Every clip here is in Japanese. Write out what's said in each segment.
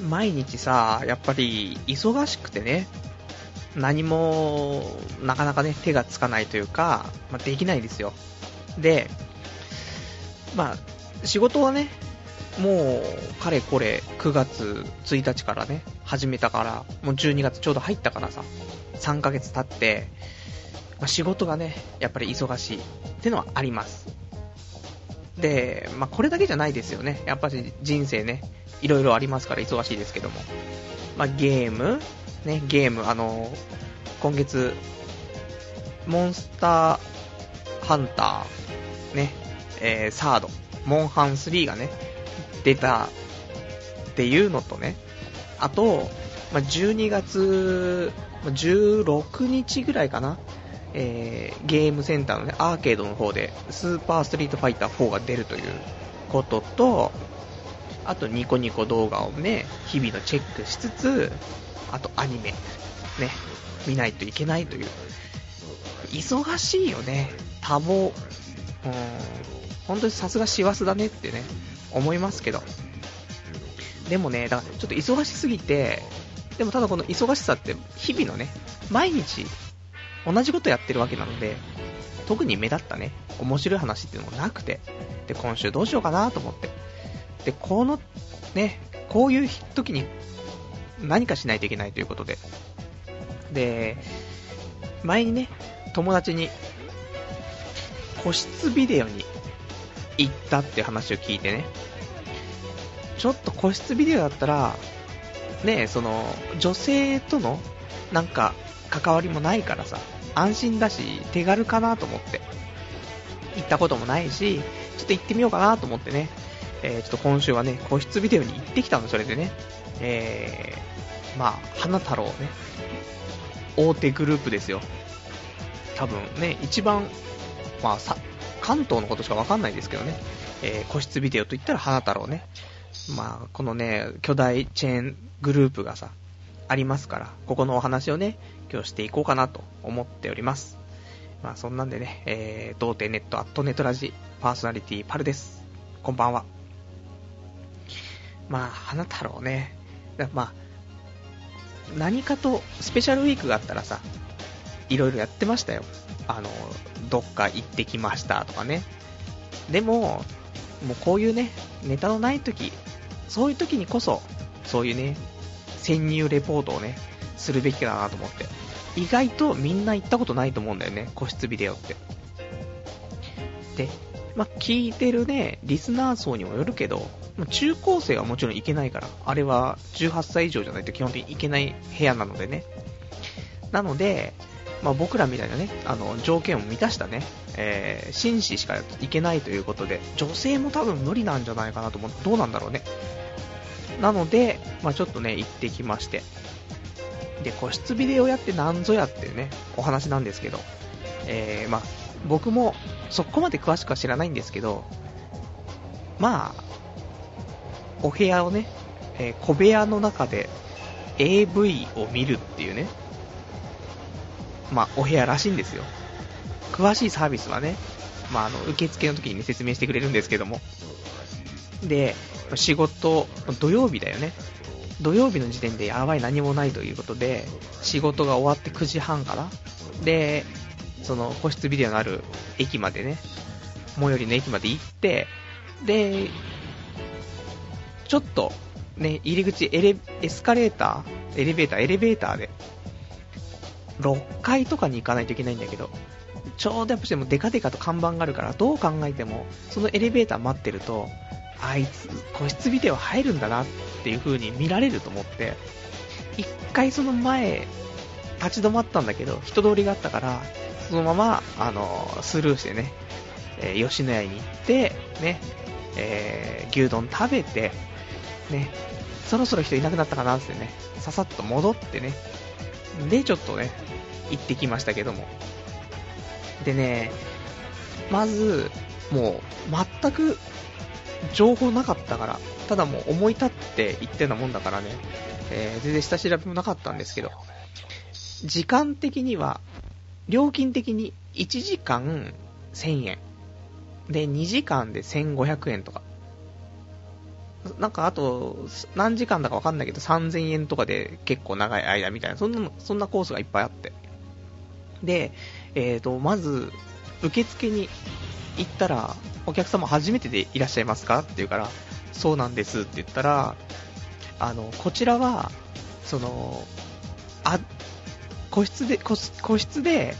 毎日さ、やっぱり忙しくてね、何もなかなかね、手がつかないというか、まあ、できないですよ。で、まあ、仕事はね、もう、かれこれ、9月1日からね、始めたから、もう12月ちょうど入ったからさ、3ヶ月経って、まあ、仕事がね、やっぱり忙しいってのはあります。で、まあ、これだけじゃないですよね。やっぱり人生ね、いろいろありますから忙しいですけども。まあ、ゲーム、ね、ゲーム、あの、今月、モンスターハンター、ね、えー、サード、モンハン3がね、出たっていうのとね、あと、まあ、12月16日ぐらいかな、えー、ゲームセンターのね、アーケードの方で、スーパーストリートファイター4が出るということと、あとニコニコ動画をね、日々のチェックしつつ、あとアニメ、ね、見ないといけないという。忙しいよね、多忙。うん、本当にさすが師走だねってね、思いますけど。でもね、だからちょっと忙しすぎて、でもただこの忙しさって日々のね、毎日同じことやってるわけなので、特に目立ったね、面白い話っていうのもなくて、で、今週どうしようかなと思って。で、この、ね、こういう時に何かしないといけないということで。で、前にね、友達に個室ビデオに行ったって話を聞いてね、ちょっと個室ビデオだったら、ね、その、女性との、なんか、関わりもないからさ、安心だし、手軽かなと思って。行ったこともないし、ちょっと行ってみようかなと思ってね。えー、ちょっと今週はね、個室ビデオに行ってきたの、それでね。えー、まあ、花太郎ね。大手グループですよ。多分ね、一番、まあさ、関東のことしかわかんないですけどね。えー、個室ビデオと言ったら花太郎ね。まあ、このね、巨大チェーングループがさ、ありますから、ここのお話をね、今日していこうかなと思っております。まあそんなんでね、えー、童貞ネットアットネットラジパーソナリティパルです。こんばんは。まあ、花太郎ね、まあ、何かとスペシャルウィークがあったらさ、いろいろやってましたよ。あの、どっか行ってきましたとかね。でも、もうこういうね、ネタのない時、そういう時にこそ、そういうね、潜入レポートをね、するべきだなと思って。意外とみんな行ったことないと思うんだよね、個室ビデオって。で、まあ、聞いてるね、リスナー層にもよるけど、中高生はもちろん行けないから、あれは18歳以上じゃないと基本的に行けない部屋なのでね。なので、まあ、僕らみたいなね、あの、条件を満たしたね、えー、紳士しか行けないということで、女性も多分無理なんじゃないかなと思って、どうなんだろうね。なので、まあ、ちょっとね、行ってきまして。で、個室ビデオやってなんぞやっていうね、お話なんですけど、えー、まあ、僕もそこまで詳しくは知らないんですけど、まあ、お部屋をね、えー、小部屋の中で AV を見るっていうね、まあ、お部屋らしいんですよ。詳しいサービスはね、まあ、あの、受付の時に、ね、説明してくれるんですけども。で、仕事、土曜日だよね。土曜日の時点でやばい何もないということで、仕事が終わって9時半から、で、その個室ビデオのある駅までね、最寄りの駅まで行って、で、ちょっと、ね、入り口エレ、エスカレーター、エレベーター、エレベーターで、6階とかに行かないといけないんだけど、ちょうどやっぱりもデカデカと看板があるから、どう考えても、そのエレベーター待ってると、あいつ、個室ビデオ入るんだなっていう風に見られると思って、一回その前、立ち止まったんだけど、人通りがあったから、そのまま、あの、スルーしてね、えー、吉野家に行って、ね、えー、牛丼食べて、ね、そろそろ人いなくなったかなってね、ささっと戻ってね、で、ちょっとね、行ってきましたけども。でね、まず、もう、全く情報なかったから、ただもう思い立って行ったようなもんだからね、えー、全然下調べもなかったんですけど、時間的には、料金的に1時間1000円。で、2時間で1500円とか。なんかあと、何時間だかわかんないけど、3000円とかで結構長い間みたいな、そんな、そんなコースがいっぱいあって。で、えっ、ー、と、まず、受付に行ったら、お客様初めてでいらっしゃいますか？って言うから、そうなんですって言ったら、あの、こちらは、その、あ、個室で、個室で、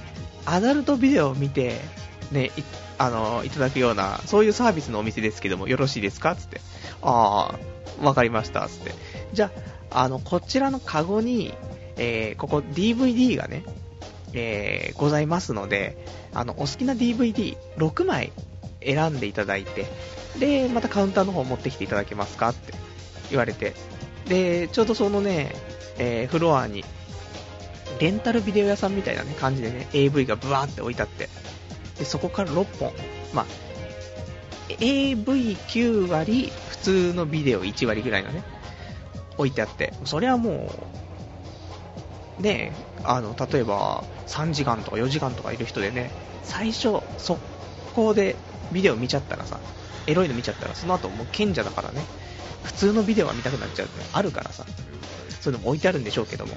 アダルトビデオを見て、ね、あの、いただくような、そういうサービスのお店ですけども、よろしいですか？つって。ああ、わかりました、つって。じゃあ、あの、こちらのカゴに、えー、ここ DVD がね、えー、ございますので、あの、お好きな DVD6 枚選んでいただいて、で、またカウンターの方持ってきていただけますかって言われて、で、ちょうどそのね、えー、フロアに、レンタルビデオ屋さんみたいなね、感じでね、AV がブワーって置いてあって、で、そこから6本、まあ、AV9 割、普通のビデオ1割ぐらいのね、置いてあって、それはもう、ねあの、例えば3時間とか4時間とかいる人でね、最初、速攻でビデオ見ちゃったらさ、エロいの見ちゃったら、その後もう賢者だからね、普通のビデオは見たくなっちゃうってあるからさ、そういうのも置いてあるんでしょうけども。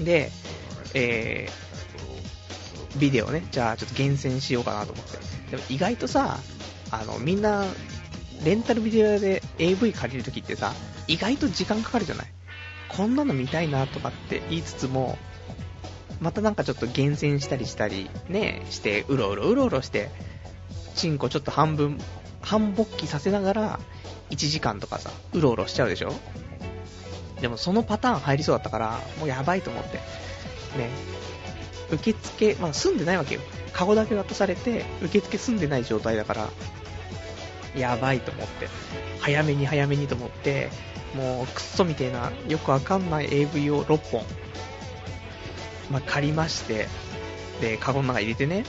で、えー、ビデオね、じゃあちょっと厳選しようかなと思って。でも意外とさ、あの、みんな、レンタルビデオで AV 借りるときってさ、意外と時間かかるじゃない？こんなの見たいなとかって言いつつも、またなんかちょっと厳選したりしたり、ね、して、うろうろうろうろして、チンコちょっと半分、半勃起させながら、1時間とかさ、うろうろしちゃうでしょ？でもそのパターン入りそうだったから、もうやばいと思って。ね。受付、まあ住んでないわけよ。カゴだけ渡されて、受付住んでない状態だから、やばいと思って。早めに早めにと思って、もうクッソみたいな、よくわかんない AV を6本、まあ、借りまして、で、カゴの中入れてね。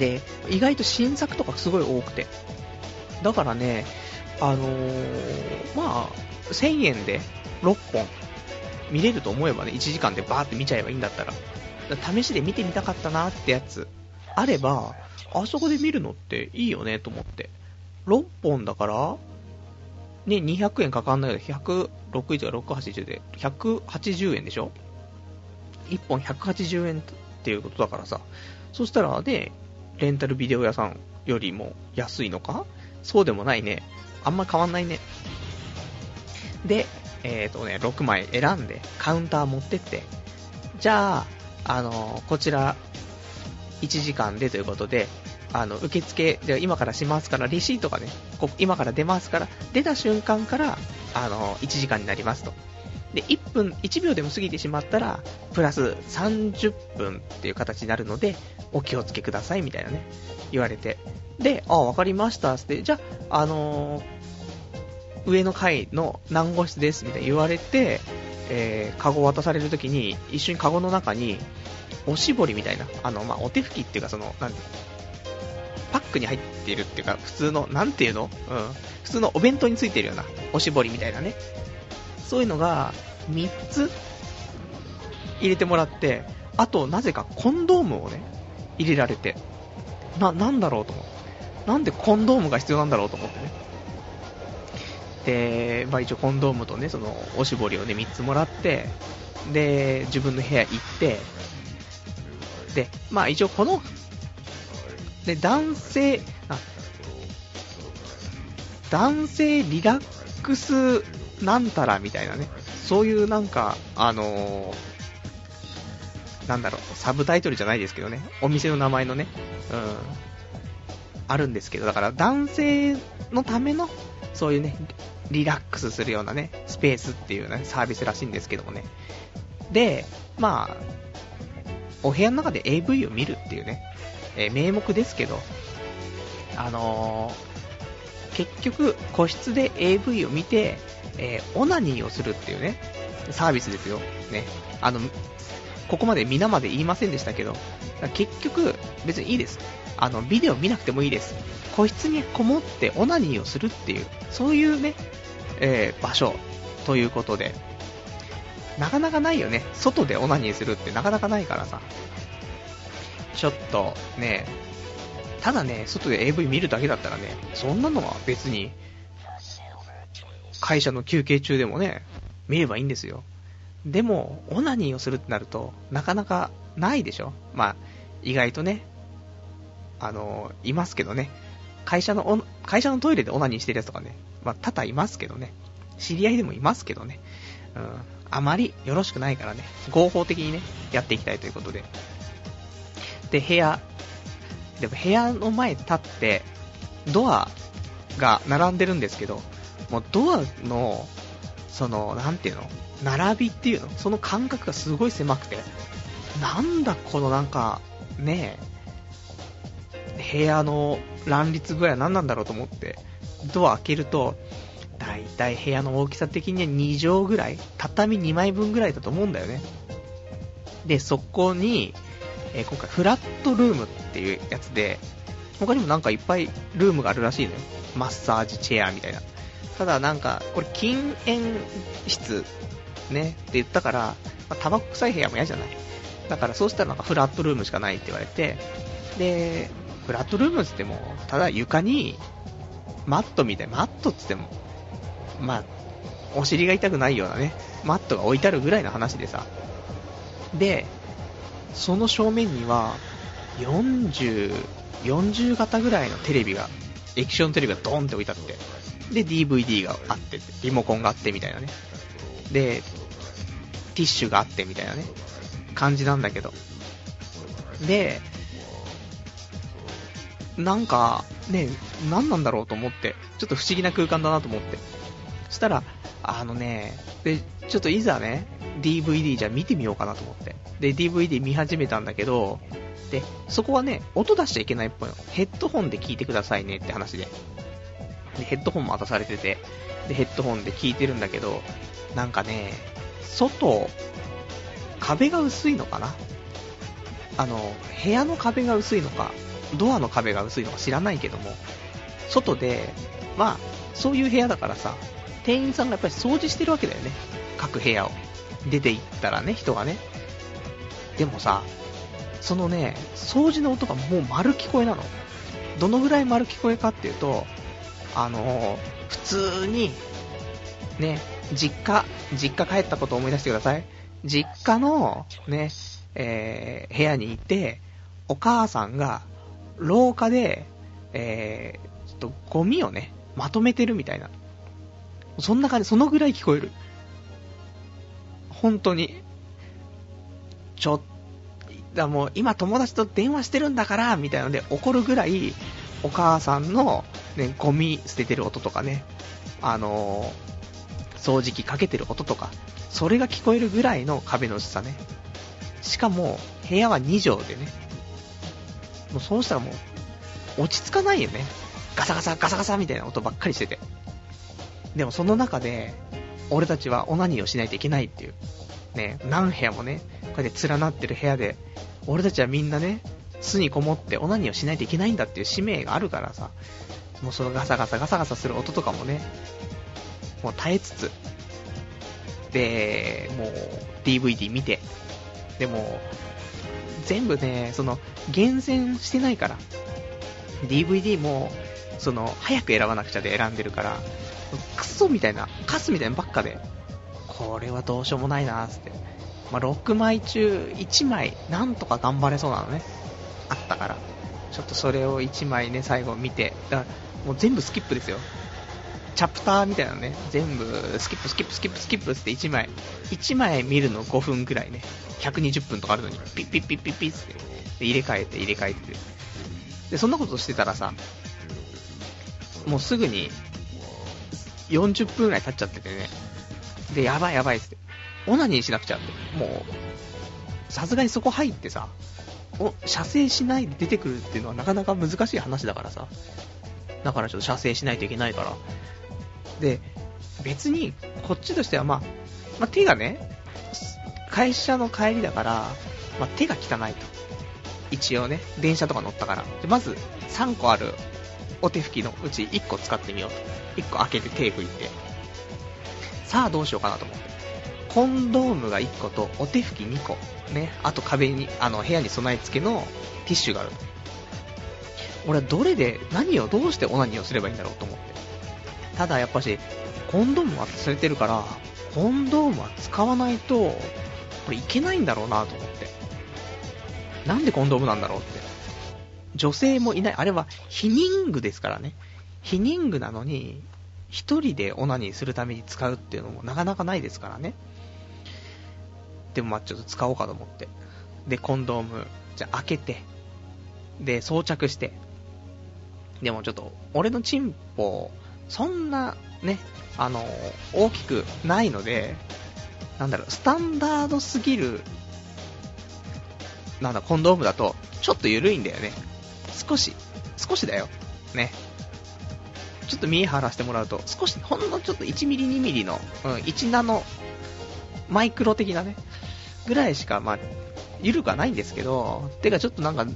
で、意外と新作とかすごい多くて。だからね、あのー、まあ、1000円で6本見れると思えばね、1時間でバーって見ちゃえばいいんだったら、試しで見てみたかったなってやつ、あれば、あそこで見るのっていいよねと思って。6本だから、ね、200円かかんないで、106とか680で、180円でしょ ?1 本180円っていうことだからさ、そしたらね、レンタルビデオ屋さんよりも安いのか？そうでもないね。あんま変わんないね。で、えっ、ー、とね、6枚選んで、カウンター持ってって、じゃあ、あのー、こちら、1時間でということで、あの、受付、で今からしますから、レシートがね、こ今から出ますから、出た瞬間から、あの、1時間になりますと。で、1分、1秒でも過ぎてしまったら、プラス30分っていう形になるので、お気をつけください、みたいなね、言われて。で、あ、わかりました、って、じゃあ、あのー上の階の何号室ですみたいに言われて、えー、カゴ渡されるときに、一緒にカゴの中に、おしぼりみたいな、あの、まあ、お手拭きっていうか、その、なんパックに入っているっていうか、普通の、なんていうの？うん。普通のお弁当についてるような、おしぼりみたいなね。そういうのが、3つ、入れてもらって、あと、なぜかコンドームをね、入れられて、な、なんだろうと思って。なんでコンドームが必要なんだろうと思ってね。で、まあ、一応コンドームとね、その、おしぼりをね、3つもらって、で、自分の部屋行って、で、まあ一応この、で、男性、あ、男性リラックスなんたらみたいなね、そういうなんか、あのー、なんだろう、サブタイトルじゃないですけどね、お店の名前のね、うん、あるんですけど、だから男性のためのそういうね、リラックスするようなね、スペースっていうね、サービスらしいんですけどもね。で、まあ、お部屋の中で AV を見るっていうね、えー、名目ですけど、あのー、結局、個室で AV を見て、えー、オナニーをするっていうね、サービスですよ。ね。あの、ここまで皆まで言いませんでしたけど、結局、別にいいです。あの、ビデオ見なくてもいいです。個室にこもってオナニーをするっていう、そういうね、えー、場所ということで、なかなかないよね。外でオナニーするってなかなかないからさ。ちょっとね、ただね、外で AV 見るだけだったらね、そんなのは別に、会社の休憩中でもね、見ればいいんですよ。でも、オナニーをするってなると、なかなかないでしょまあ、意外とね、あの、いますけどね。会社の、会社のトイレでオナニーしてるやつとかね、まあ、多々いますけどね。知り合いでもいますけどね。うん。あまりよろしくないからね。合法的にね、やっていきたいということで。で、部屋。でも部屋の前立って、ドアが並んでるんですけど、もうドアの、その、なんていうの？並びっていうの？その感覚がすごい狭くて、なんだこのなんか、ねえ、部屋の乱立具合は何なんだろうと思って、ドア開けると、だいたい部屋の大きさ的には2畳ぐらい、畳2枚分ぐらいだと思うんだよね。で、そこに、えー、今回フラットルームっていうやつで、他にもなんかいっぱいルームがあるらしいのよ。マッサージチェアみたいな。ただなんか、これ禁煙室ねって言ったから、まあ、タバコ臭い部屋も嫌じゃない。だからそうしたらなんかフラットルームしかないって言われて、で、フラットルームって言っても、ただ床にマットみたい、マットって言っても、まあ、お尻が痛くないようなね、マットが置いてあるぐらいの話でさ。で、その正面には、40、40型ぐらいのテレビが、液晶のテレビがドーンって置いてあって、で、DVD があって、リモコンがあってみたいなね。で、ティッシュがあってみたいなね、感じなんだけど。で、なんか、ね、何なんだろうと思って、ちょっと不思議な空間だなと思って。そしたら、あのね、で、ちょっといざね、DVD じゃ見てみようかなと思って。で、DVD 見始めたんだけど、で、そこはね、音出しちゃいけないっぽいの。ヘッドホンで聞いてくださいねって話で。で、ヘッドホンも渡されてて、で、ヘッドホンで聞いてるんだけど、なんかね、外、壁が薄いのかな？あの、部屋の壁が薄いのか、ドアの壁が薄いのか知らないけども、外で、まあ、そういう部屋だからさ、店員さんがやっぱり掃除してるわけだよね。各部屋を。出て行ったらね、人がね。でもさ、そのね、掃除の音がもう丸聞こえなの。どのぐらい丸聞こえかっていうと、あのー、普通に、ね、実家、実家帰ったことを思い出してください。実家の、ね、えー、部屋にいて、お母さんが、廊下で、えー、ちょっとゴミをね、まとめてるみたいな。そんな感じ、そのぐらい聞こえる。本当に。ちょっだもう今友達と電話してるんだから、みたいなので怒るぐらい、お母さんの、ね、ゴミ捨ててる音とかね、あのー、掃除機かけてる音とか、それが聞こえるぐらいの壁の薄さね。しかも、部屋は2畳でね。もうそうしたらもう、落ち着かないよね。ガサガサガサガサみたいな音ばっかりしてて。でもその中で、俺たちはオナニーをしないといけないっていう。ね、何部屋もね、こうやって連なってる部屋で、俺たちはみんなね、巣にこもってオナニーをしないといけないんだっていう使命があるからさ、もうそのガサガサガサガサする音とかもね、もう耐えつつ、で、もう DVD 見て、でも、全部ね、その、厳選してないから、DVD も、その、早く選ばなくちゃで選んでるから、クソみたいな、カスみたいなばっかで、これはどうしようもないなーって。まあ、6枚中1枚、なんとか頑張れそうなのね。あったから。ちょっとそれを1枚ね、最後見て。だから、もう全部スキップですよ。チャプターみたいなのね、全部スキップスキップスキップスキップって1枚。1枚見るの5分くらいね。120分とかあるのに、ピッピッピッピッピッって。で、入れ替えて入れ替えて。で、そんなことしてたらさ、もうすぐに40分くらい経っちゃっててね。で、やばいやばいって。オナニーしなくちゃって。もう、さすがにそこ入ってさ、お、射精しないで出てくるっていうのはなかなか難しい話だからさ。だからちょっと射精しないといけないから。で、別に、こっちとしてはまあ、まあ、手がね、会社の帰りだから、まあ、手が汚いと。一応ね、電車とか乗ったから。で、まず、3個あるお手拭きのうち1個使ってみようと。1個開けて手拭いて。さあどうしようかなと思って。コンドームが1個とお手拭き2個。ね。あと壁に、あの、部屋に備え付けのティッシュがある俺はどれで、何をどうしてオナニーをすればいいんだろうと思って。ただやっぱし、コンドームは忘れてるから、コンドームは使わないと、これいけないんだろうなと思って。なんでコンドームなんだろうって。女性もいない。あれは、避妊具ですからね。避妊具なのに、一人でオナニーするために使うっていうのもなかなかないですからね。でもまあちょっと使おうかと思って。で、コンドーム、じゃあ開けて、で、装着して。でもちょっと、俺のチンポ、そんな、ね、あの、大きくないので、なんだろう、スタンダードすぎる、なんだ、コンドームだと、ちょっと緩いんだよね。少し、少しだよ。ね。ちょっと見え張らせてもらうと、少し、ほんのちょっと1ミリ2ミリの、うん、1ナノ、マイクロ的なね、ぐらいしか、まあ、緩くはないんですけど、てかちょっとなんか、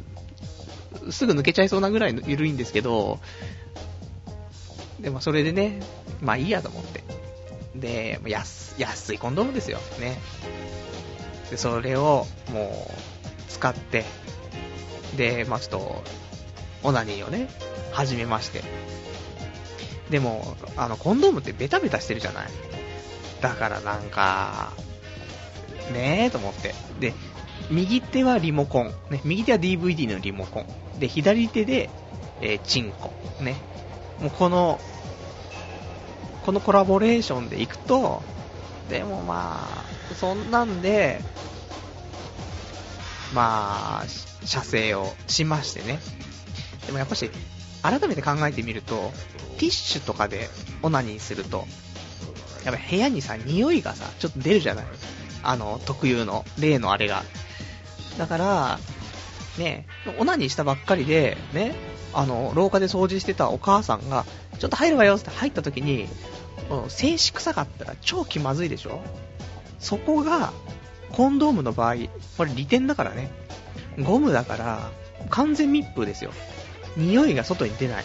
すぐ抜けちゃいそうなぐらい緩いんですけど、でもそれでね、まあいいやと思って。で、安安いコンドームですよ。ね。で、それをもう使って、で、まあちょっと、オナニーをね、始めまして。でも、あの、コンドームってベタベタしてるじゃない？だからなんか、ねえと思って。で、右手はリモコン。ね、右手は DVD のリモコン。で、左手で、えーチンコ。ね。もうこの、このコラボレーションでいくと、でもまあ、そんなんで、まあ、射精をしましてね。でもやっぱし、改めて考えてみると、ティッシュとかでオナニーすると、やっぱ部屋にさ、匂いがさ、ちょっと出るじゃないあの、特有の、例のあれが。だから、ね、オナニーしたばっかりで、ね、あの、廊下で掃除してたお母さんが、ちょっと入るわよって入った時に、うん静止臭かったら超気まずいでしょそこが、コンドームの場合、これ利点だからね。ゴムだから、完全密封ですよ。匂いが外に出ない。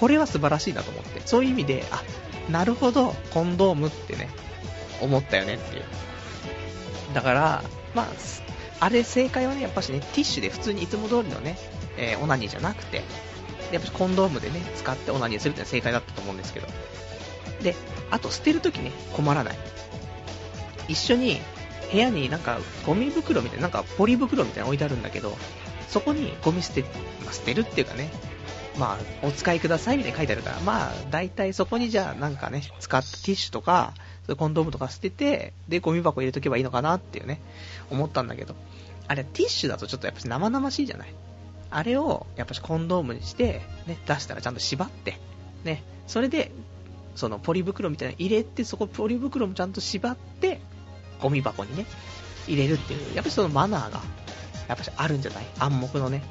これは素晴らしいなと思って。そういう意味で、あ、なるほど、コンドームってね、思ったよねっていう。だから、まあ、あれ正解はね、やっぱしね、ティッシュで普通にいつも通りのね、えーオナニーじゃなくて、やっぱしコンドームでね、使ってオナニーするってのは正解だったと思うんですけど。で、あと捨てるときね、困らない。一緒に部屋になんかゴミ袋みたいな、なんかポリ袋みたいなの置いてあるんだけど、そこにゴミ捨て、まあ、捨てるっていうかね、まあ、お使いくださいみたいに書いてあるから、まあ、大体そこにじゃあなんかね、使ったティッシュとか、コンドームとか捨てて、で、ゴミ箱入れとけばいいのかなっていうね、思ったんだけど、あれ、ティッシュだとちょっとやっぱ生々しいじゃない？あれを、やっぱコンドームにして、ね、出したらちゃんと縛って、ね、それで、そのポリ袋みたいなの入れて、そこポリ袋もちゃんと縛って、ゴミ箱にね、入れるっていう、やっぱりそのマナーが、やっぱしあるんじゃない？暗黙のね。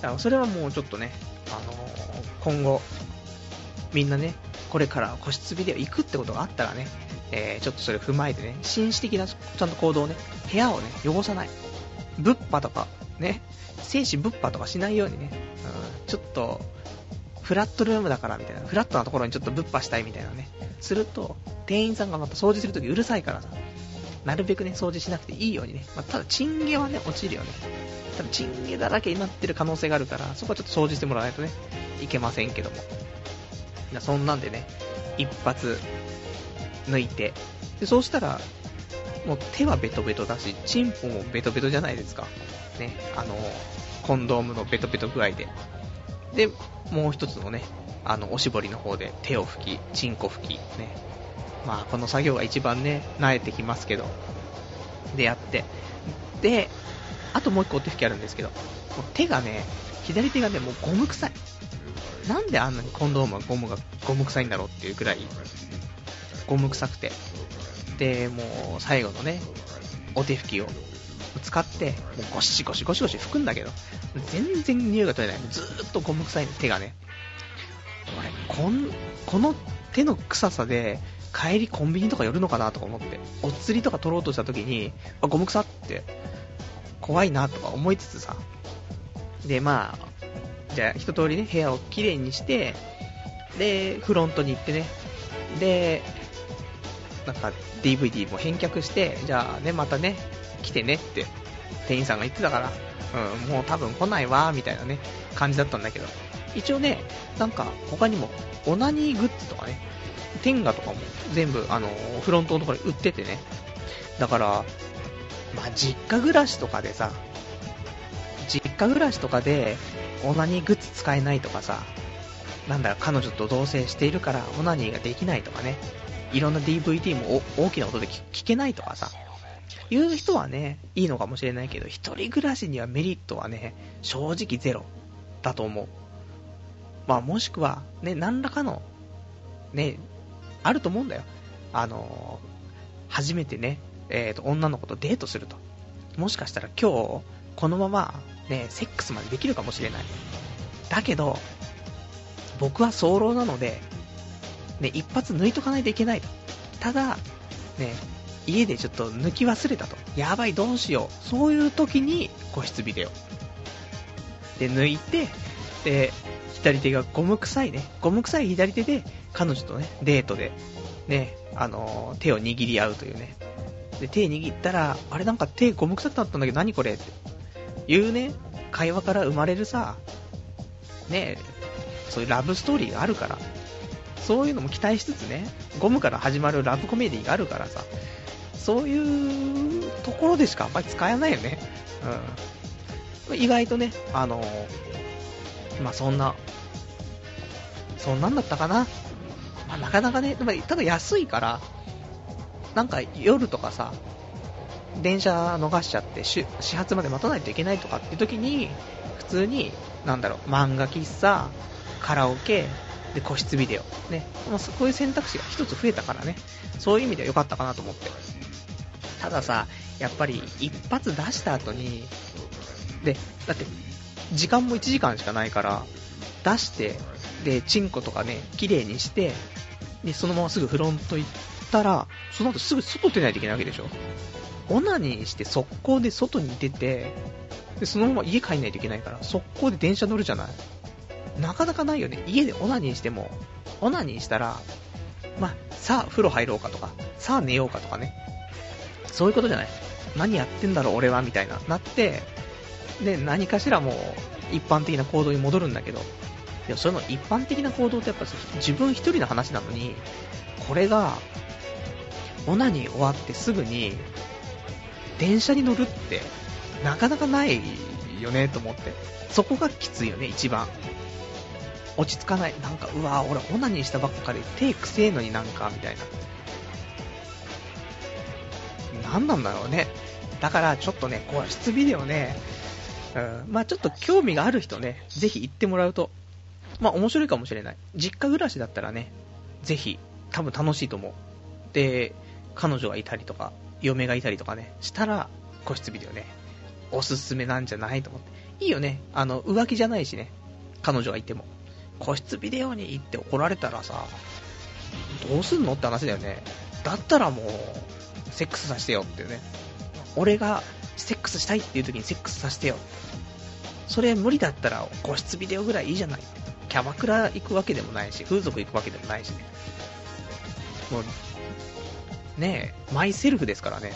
だからそれはもうちょっとね、あのー今後、みんなね、これから個室ビデオ行くってことがあったらね、えーちょっとそれ踏まえてね、紳士的なちゃんと行動をね、部屋をね、汚さない。物販とか、ね、精子物販とかしないようにね、うん、ちょっと、フラットルームだからみたいな、フラットなところにちょっと物販したいみたいなね、すると、店員さんがまた掃除するときうるさいからさ、なるべくね、掃除しなくていいようにね、まあ、ただ、チンゲはね、落ちるよね。ただ、チンゲだらけになってる可能性があるから、そこはちょっと掃除してもらわないとね、いけませんけども。そんなんでね、一発抜いて、でそうしたら、もう手はベトベトだし、チンポもベトベトじゃないですか。ね、あの、コンドームのベトベト具合で。で、もう一つのね、あの、おしぼりの方で手を拭き、チンコ拭き、ね。まあ、この作業が一番ね、慣れてきますけど。で、やって。で、あともう一個お手拭きあるんですけど、もう手がね、左手がね、もうゴム臭い。なんであんなにコンドームはゴムが、ゴム臭いんだろうっていうくらい、ゴム臭くて。で、もう最後のね、お手拭きを使って、もうゴシゴシゴシゴシ拭くんだけど、全然匂いが取れない。ずーっとゴム臭いの手がね。こん、この手の臭さで、帰りコンビニとか寄るのかなとか思って、お釣りとか取ろうとした時に、あ、ゴム臭って、怖いなとか思いつつさ。で、まあ、じゃあ一通りね、部屋をきれいにして、で、フロントに行ってね、で、なんか DVD も返却して、じゃあね、またね、来てねって、店員さんが言ってたから、うん、もう多分来ないわ、みたいなね、感じだったんだけど。一応ね、なんか他にも、オナニーグッズとかね、天下とかも全部、あの、フロントのところに売っててね。だから、まあ、実家暮らしとかでさ、実家暮らしとかで、オナニーグッズ使えないとかさ、なんだろ、彼女と同棲しているから、オナニーができないとかね、いろんな DVD も大きな音で聞けないとかさ、いう人はね、いいのかもしれないけど、一人暮らしにはメリットはね、正直ゼロだと思う。まあもしくは、ね、何らかの、ね、あると思うんだよ。あの、初めてね、えっ、ー、と、女の子とデートすると。もしかしたら今日、このまま、ね、セックスまでできるかもしれない。だけど、僕は早漏なので、ね、一発抜いとかないといけないと。ただ、ね、家でちょっと抜き忘れたと。やばい、どうしよう。そういう時に個室ビデオ。で、抜いて、で、左手がゴム臭いね。ゴム臭い左手で、彼女とね、デートで、ね、あのー、手を握り合うというね。で、手握ったら、あれなんか手ゴム臭くなったんだけど何これっていうね、会話から生まれるさ、ね、そういうラブストーリーがあるから、そういうのも期待しつつね、ゴムから始まるラブコメディがあるからさ、そういうところでしかあんまり使えないよね。うん。意外とね、あのまあ、そんな、そんなんだったかな？まあ、なかなかね、ただ安いから、なんか夜とかさ、電車逃しちゃって始発まで待たないといけないとかっていう時に、普通に、なんだろう、漫画喫茶、カラオケ、で、個室ビデオ。ね。まあ、こういう選択肢が一つ増えたからね。そういう意味では良かったかなと思って。たださ、やっぱり一発出した後に、で、だって、時間も1時間しかないから、出して、で、チンコとかね、綺麗にして、で、そのまますぐフロント行ったら、その後すぐ外出ないといけないわけでしょ。オナニーして速攻で外に出て、で、そのまま家帰んないといけないから、速攻で電車乗るじゃない。なかなかないよね。家でオナニーしても、オナニーしたら、まあ、さあ風呂入ろうかとか、さあ寝ようかとかね。そういうことじゃない。何やってんだろう俺はみたいな、なって、で、何かしらもう一般的な行動に戻るんだけど、でもその一般的な行動ってやっぱ自分一人の話なのに、これが、オナニー終わってすぐに、電車に乗るって、なかなかないよね、と思って。そこがきついよね、一番。落ち着かない。なんか、うわ俺オナニーしたばっかり手くせえのになんか、みたいな。何なんだろうね。だから、ちょっとね、個室ビデオね、うん、まあちょっと興味がある人ね、ぜひ行ってもらうと、まあ面白いかもしれない。実家暮らしだったらね、ぜひ、多分楽しいと思う。で、彼女がいたりとか、嫁がいたりとかね、したら、個室ビデオね、おすすめなんじゃないと思って。いいよね。あの、浮気じゃないしね。彼女がいても。個室ビデオに行って怒られたらさ、どうすんのって話だよね。だったらもう、セックスさせてよってね。俺がセックスしたいっていう時にセックスさせてよ。それ無理だったら個室ビデオぐらいいいじゃない。キャバクラ行くわけでもないし、風俗行くわけでもないしね。もう、ねえ、マイセルフですからね。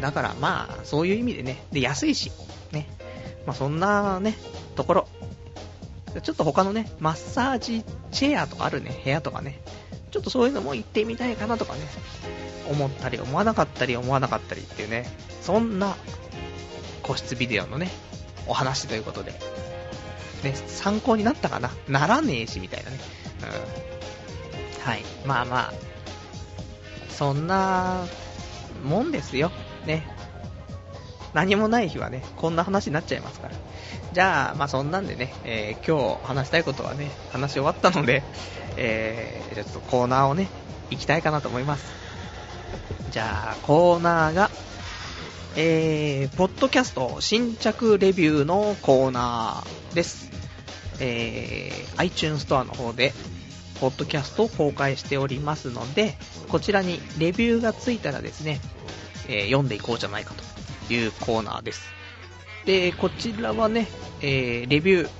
だからまあ、そういう意味でね、で、安いし、ね。まあそんなね、ところ。ちょっと他のね、マッサージチェアとかあるね、部屋とかね。ちょっとそういうのも行ってみたいかなとかね。思ったり思わなかったり思わなかったりっていうね。そんな個室ビデオのね、お話ということで。ね、参考になったかな？ならねえし、みたいなね。うん。はい。まあまあ、そんな、もんですよ。ね。何もない日はね、こんな話になっちゃいますから。じゃあ、まあそんなんでね、えー、今日話したいことはね、話し終わったので、えー、ちょっとコーナーをね、行きたいかなと思います。じゃあ、コーナーが、えー、ポッドキャスト新着レビューのコーナーです。えー、iTunes ストアの方で、ポッドキャストを公開しておりますので、こちらにレビューがついたらですね、えー、読んでいこうじゃないかというコーナーです。で、こちらはね、えー、レビュー、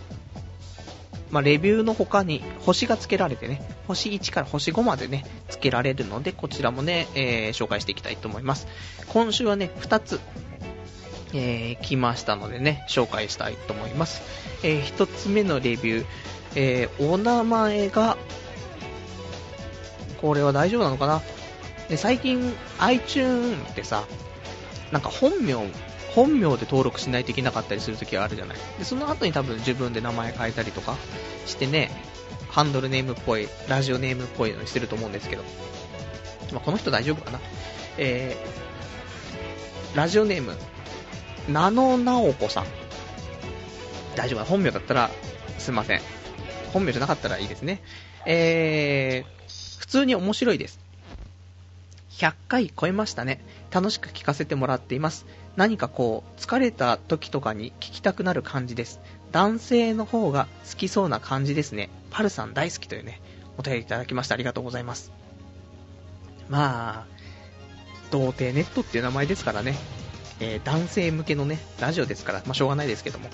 まあ、レビューの他に星が付けられてね、星1から星5までね、付けられるので、こちらもね、えー、紹介していきたいと思います。今週はね、2つ、えー、来ましたのでね、紹介したいと思います。えー、一つ目のレビュー、えー、お名前が、これは大丈夫なのかな？で、最近 iTunes ってさ、なんか本名、本名で登録しないといけなかったりするときがあるじゃない。で、その後に多分自分で名前変えたりとかしてね、ハンドルネームっぽい、ラジオネームっぽいのにしてると思うんですけど、まあ、この人大丈夫かな？えー、ラジオネーム、ナノナオコさん。大丈夫か？な本名だったら、すいません。本名じゃなかったらいいですね。えー、普通に面白いです。100回超えましたね。楽しく聞かせてもらっています。何かこう、疲れた時とかに聞きたくなる感じです。男性の方が好きそうな感じですね。パルさん大好きというね、お便りいただきましてありがとうございます。まあ、童貞ネットっていう名前ですからね、えー、男性向けのね、ラジオですから、まあしょうがないですけども。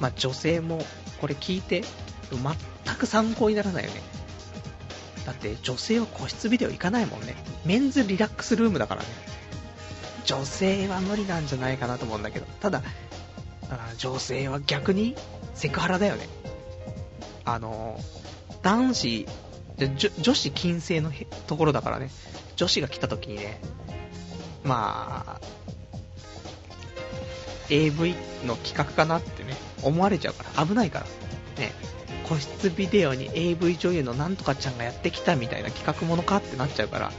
まあ女性もこれ聞いて、全く参考にならないよね。だって女性は個室ビデオ行かないもんね。メンズリラックスルームだからね。女性は無理なんじゃないかなと思うんだけど。ただ、女性は逆にセクハラだよね。あの、男子、女子禁制のところだからね。女子が来た時にね、まあ、AV の企画かなってね、思われちゃうから、危ないから。ね、個室ビデオに AV 女優のなんとかちゃんがやってきたみたいな企画ものかってなっちゃうから、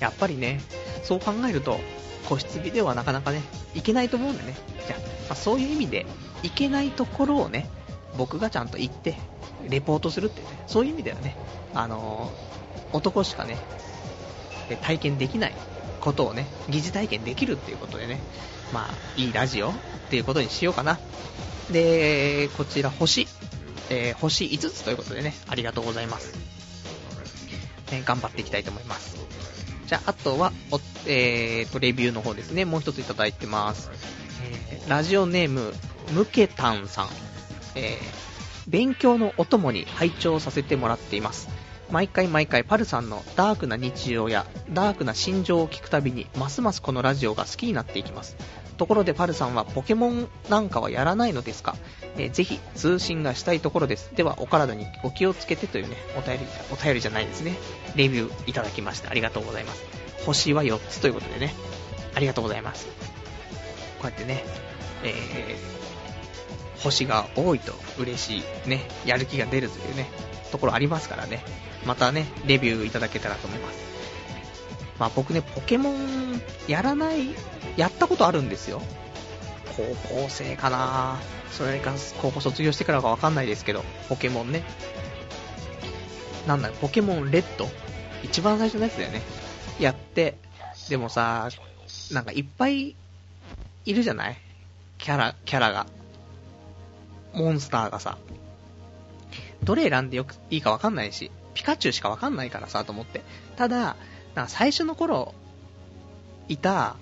やっぱりね、そう考えると、個室ビデオはなかなかね、いけないと思うんでね。じゃあ、まあ、そういう意味で、いけないところをね、僕がちゃんと行って、レポートするってね、そういう意味ではね、あのー、男しかね、体験できないことをね、疑似体験できるっていうことでね、まあ、いいラジオっていうことにしようかな。で、こちら星、えー、星5つということでね、ありがとうございます。ね、頑張っていきたいと思います。じゃあ、あとは、おえーと、レビューの方ですね、もう一ついただいてます。えー、ラジオネーム、ムケタンさん。えー、勉強のお供に拝聴させてもらっています。毎回毎回パルさんのダークな日常やダークな心情を聞くたびにますますこのラジオが好きになっていきます。ところでパルさんはポケモンなんかはやらないのですか、えー、ぜひ通信がしたいところです。ではお体にお気をつけてというね、お便り、お便りじゃないですね。レビューいただきました。ありがとうございます。星は4つということでね、ありがとうございます。こうやってね、えー、星が多いと嬉しい、ね、やる気が出るというね、ところありますからね、またね、レビューいただけたらと思います。まあ僕ね、ポケモンやらない、やったことあるんですよ。高校生かなそれか高校卒業してからかわかんないですけど、ポケモンね。なんだ、ポケモンレッド一番最初のやつだよね。やって、でもさ、なんかいっぱいいるじゃない？キャラ、キャラが。モンスターがさ。どれ選んでよくいいかわかんないし。ピカチュウしかわかんないからさ、と思って。ただ、なん最初の頃、いた、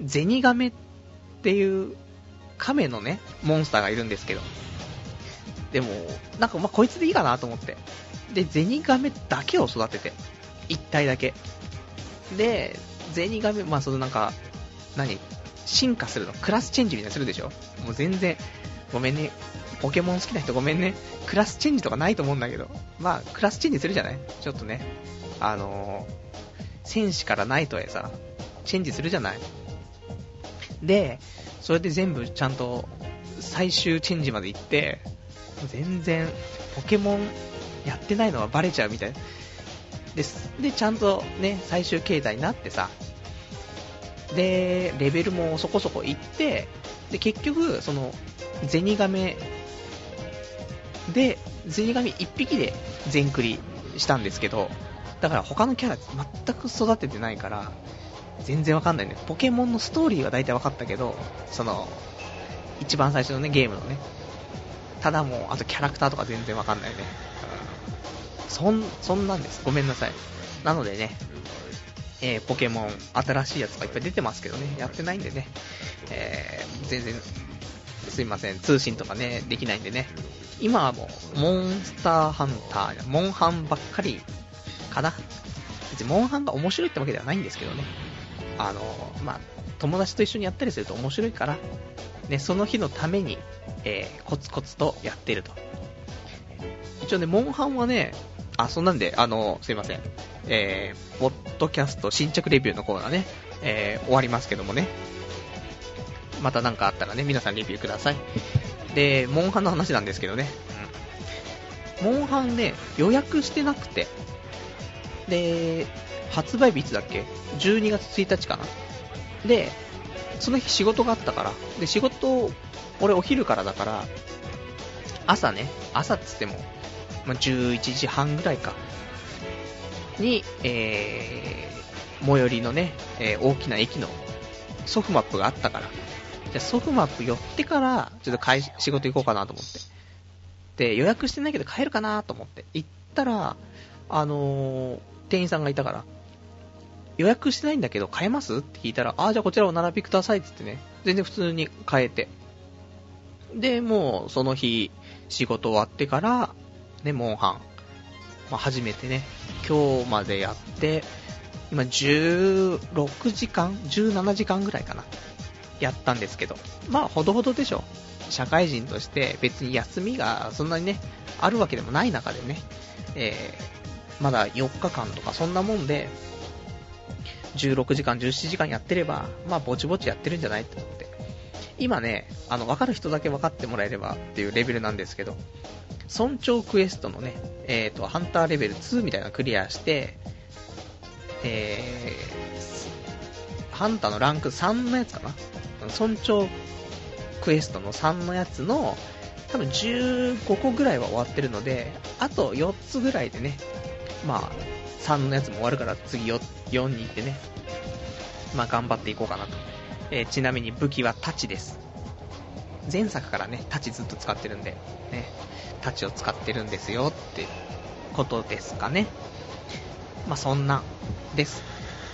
ゼニガメっていう亀のね、モンスターがいるんですけど。でも、なんかまあこいつでいいかなと思って。で、ゼニガメだけを育てて。一体だけ。で、ゼニガメ、まあそのなんか、何？進化するの？クラスチェンジみたいにするでしょ？もう全然、ごめんね。ポケモン好きな人ごめんね。クラスチェンジとかないと思うんだけど。まあ、クラスチェンジするじゃない？ちょっとね。あのー、戦士からナイトへさ、チェンジするじゃないで、それで全部ちゃんと最終チェンジまで行って、全然ポケモンやってないのはバレちゃうみたいで。で、ちゃんとね、最終形態になってさ、で、レベルもそこそこ行って、で、結局、その、ゼニガメで、ゼニガメ1匹で全クリしたんですけど、だから他のキャラ全く育ててないから、全然わかんないね。ポケモンのストーリーは大体わかったけど、その、一番最初のね、ゲームのね。ただもう、あとキャラクターとか全然わかんないね。そん、そんなんです。ごめんなさい。なのでね、えー、ポケモン、新しいやつがいっぱい出てますけどね、やってないんでね、えー、全然、すいません、通信とかね、できないんでね、今はもう、モンスターハンター、モンハンばっかりかな。別にモンハンが面白いってわけではないんですけどね。あの、まあ、友達と一緒にやったりすると面白いから、ね、その日のために、えー、コツコツとやってると。一応ね、モンハンはね、あ、そんなんで、あの、すいません。えー、ポッドキャスト新着レビューのコーナーね、えー、終わりますけどもね。また何かあったらね、皆さんレビューください。で、モンハンの話なんですけどね。うん。モンハンね、予約してなくて。で、発売日いつだっけ ?12 月1日かな。で、その日仕事があったから。で、仕事、俺お昼からだから、朝ね、朝っつっても、まあ、11時半ぐらいか。に、えー、最寄りのね、えー、大きな駅のソフマップがあったから、じゃソフマップ寄ってから、ちょっと会仕事行こうかなと思って。で、予約してないけど帰るかなと思って。行ったら、あのー、店員さんがいたから、予約してないんだけど買えます？って聞いたら、あ、じゃあこちらお並びくださいって言ってね、全然普通に買えて。で、もうその日、仕事終わってから、ね、モンハン、まあ、初めてね、今日までやって、今16時間 ?17 時間ぐらいかな。やったんですけど。まあ、ほどほどでしょ。社会人として別に休みがそんなにね、あるわけでもない中でね、え、まだ4日間とかそんなもんで、16時間、17時間やってれば、まあ、ぼちぼちやってるんじゃないと思って。今ね、あの、わかる人だけ分かってもらえればっていうレベルなんですけど、尊重クエストのね、えっ、ー、と、ハンターレベル2みたいなのクリアして、えー、ハンターのランク3のやつかな尊重クエストの3のやつの、多分15個ぐらいは終わってるので、あと4つぐらいでね、まあ、3のやつも終わるから次 4, 4に行ってね、まあ頑張っていこうかなと。えー、ちなみに武器はタチです。前作からね、タチずっと使ってるんで、ね、タチを使ってるんですよってことですかね。まあそんな、です。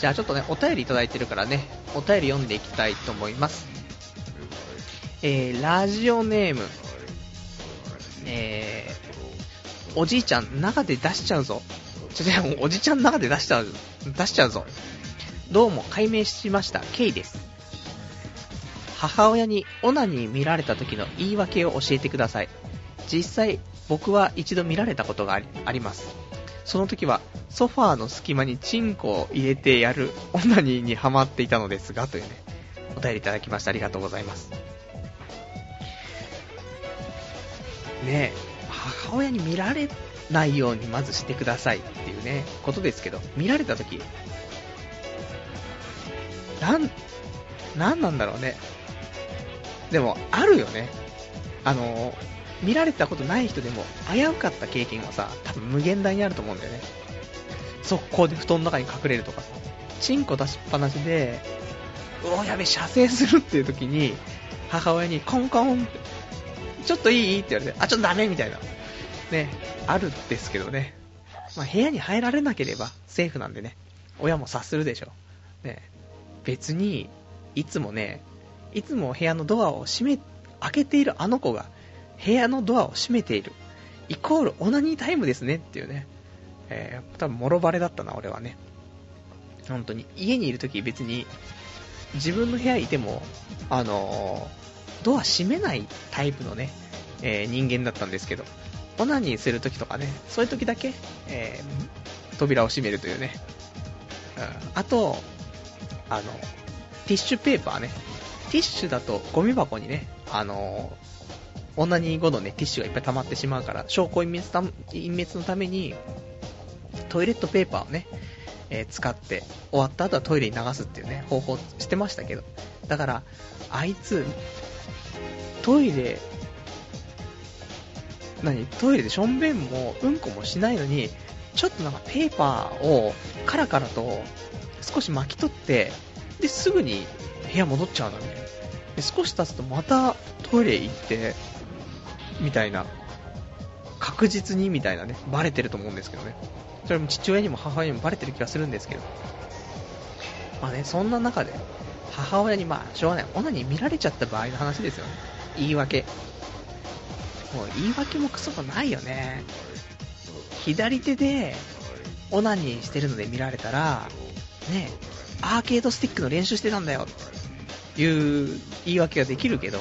じゃあちょっとね、お便りいただいてるからね、お便り読んでいきたいと思います。えー、ラジオネーム、えー、おじいちゃん、中で出しちゃうぞ。ちょっとおじちゃんの中で出しちゃう、出しちゃうぞ。どうも、解明しました、ケイです。母親にオナに見られた時の言い訳を教えてください。実際、僕は一度見られたことがあります。その時は、ソファーの隙間にチンコを入れてやるオナニーにハマっていたのですが、というね、お便りいただきましてありがとうございます。ねえ、母親に見られないようにまずしてくださいっていうね、ことですけど、見られた時、なん、なんなんだろうね。でも、あるよね。あの、見られたことない人でも危うかった経験はさ、多分無限大にあると思うんだよね。速攻で布団の中に隠れるとかさ、チンコ出しっぱなしで、うお、やべ、射精するっていう時に、母親にコンコンって、ちょっといい？って言われて、あ、ちょっとダメ？みたいな。ね、あるんですけどね。まあ、部屋に入られなければセーフなんでね、親も察するでしょ。ね、別に、いつもね、いつも部屋のドアを閉め、開けているあの子が、部屋のドアを閉めている。イコールオナニータイムですねっていうね。えー、多分、もろバレだったな、俺はね。本当に。家にいるとき別に、自分の部屋いても、あのー、ドア閉めないタイプのね、えー、人間だったんですけど、オナニーするときとかね、そういうときだけ、えー、扉を閉めるというね。うん、あと、あの、ティッシュペーパーね。ティッシュだとゴミ箱にね、あのオナニー後のね、ティッシュがいっぱい溜まってしまうから、証拠隠滅隠滅のために、トイレットペーパーをね、えー、使って、終わった後はトイレに流すっていうね、方法してましたけど。だから、あいつ、トイレ、何トイレでしょんべんもうんこもしないのに、ちょっとなんかペーパーをカラカラと少し巻き取って、で、すぐに部屋戻っちゃうのみたいな。で、少し経つとまたトイレ行って、みたいな、確実にみたいなね、バレてると思うんですけどね。それも父親にも母親にもバレてる気がするんですけど。まあね、そんな中で、母親にまあ、しょうがない。オナに見られちゃった場合の話ですよね。言い訳。もう言い訳もクソもないよね。左手で、オナニーしてるので見られたら、ね、アーケードスティックの練習してたんだよ。いう言い訳ができるけど、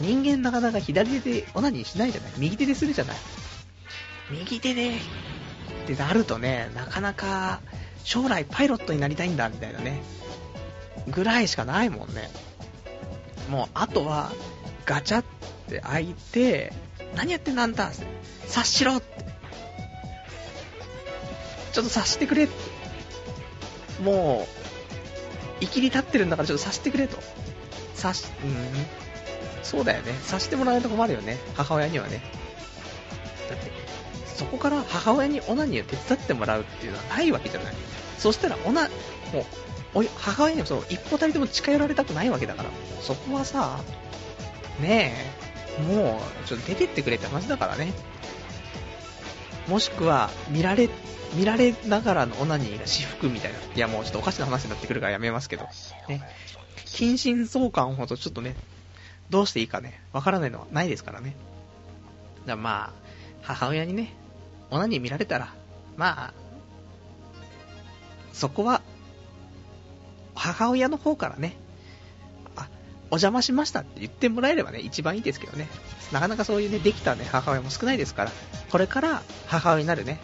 人間なかなか左手でオナニーしないじゃない右手でするじゃない右手でってなるとね、なかなか将来パイロットになりたいんだみたいなね、ぐらいしかないもんね。もう、あとは、ガチャって開いて、何やってんのあんた察しろって。ちょっと察してくれって。もう、いきり立ってるんだからちょっと察してくれと。察し、うん、そうだよね。察してもらえると困るよね。母親にはね。だって、そこから母親にオナニーを手伝ってもらうっていうのはないわけじゃない。そしたら、オナ、もう、母親にもそう、一歩たりでも近寄られたくないわけだから。そこはさ、ねえ、もう、ちょっと出てってくれって話だからね。もしくは、見られ、見られながらのオナニーが私服みたいな。いや、もうちょっとおかしな話になってくるからやめますけど。ね。近親相関ほどちょっとね、どうしていいかね、わからないのはないですからね。だからまあ、母親にね、オナニー見られたら、まあ、そこは、母親の方からね、お邪魔しましたって言ってもらえればね、一番いいですけどね。なかなかそういうね、できたね、母親も少ないですから、これから母親になるね、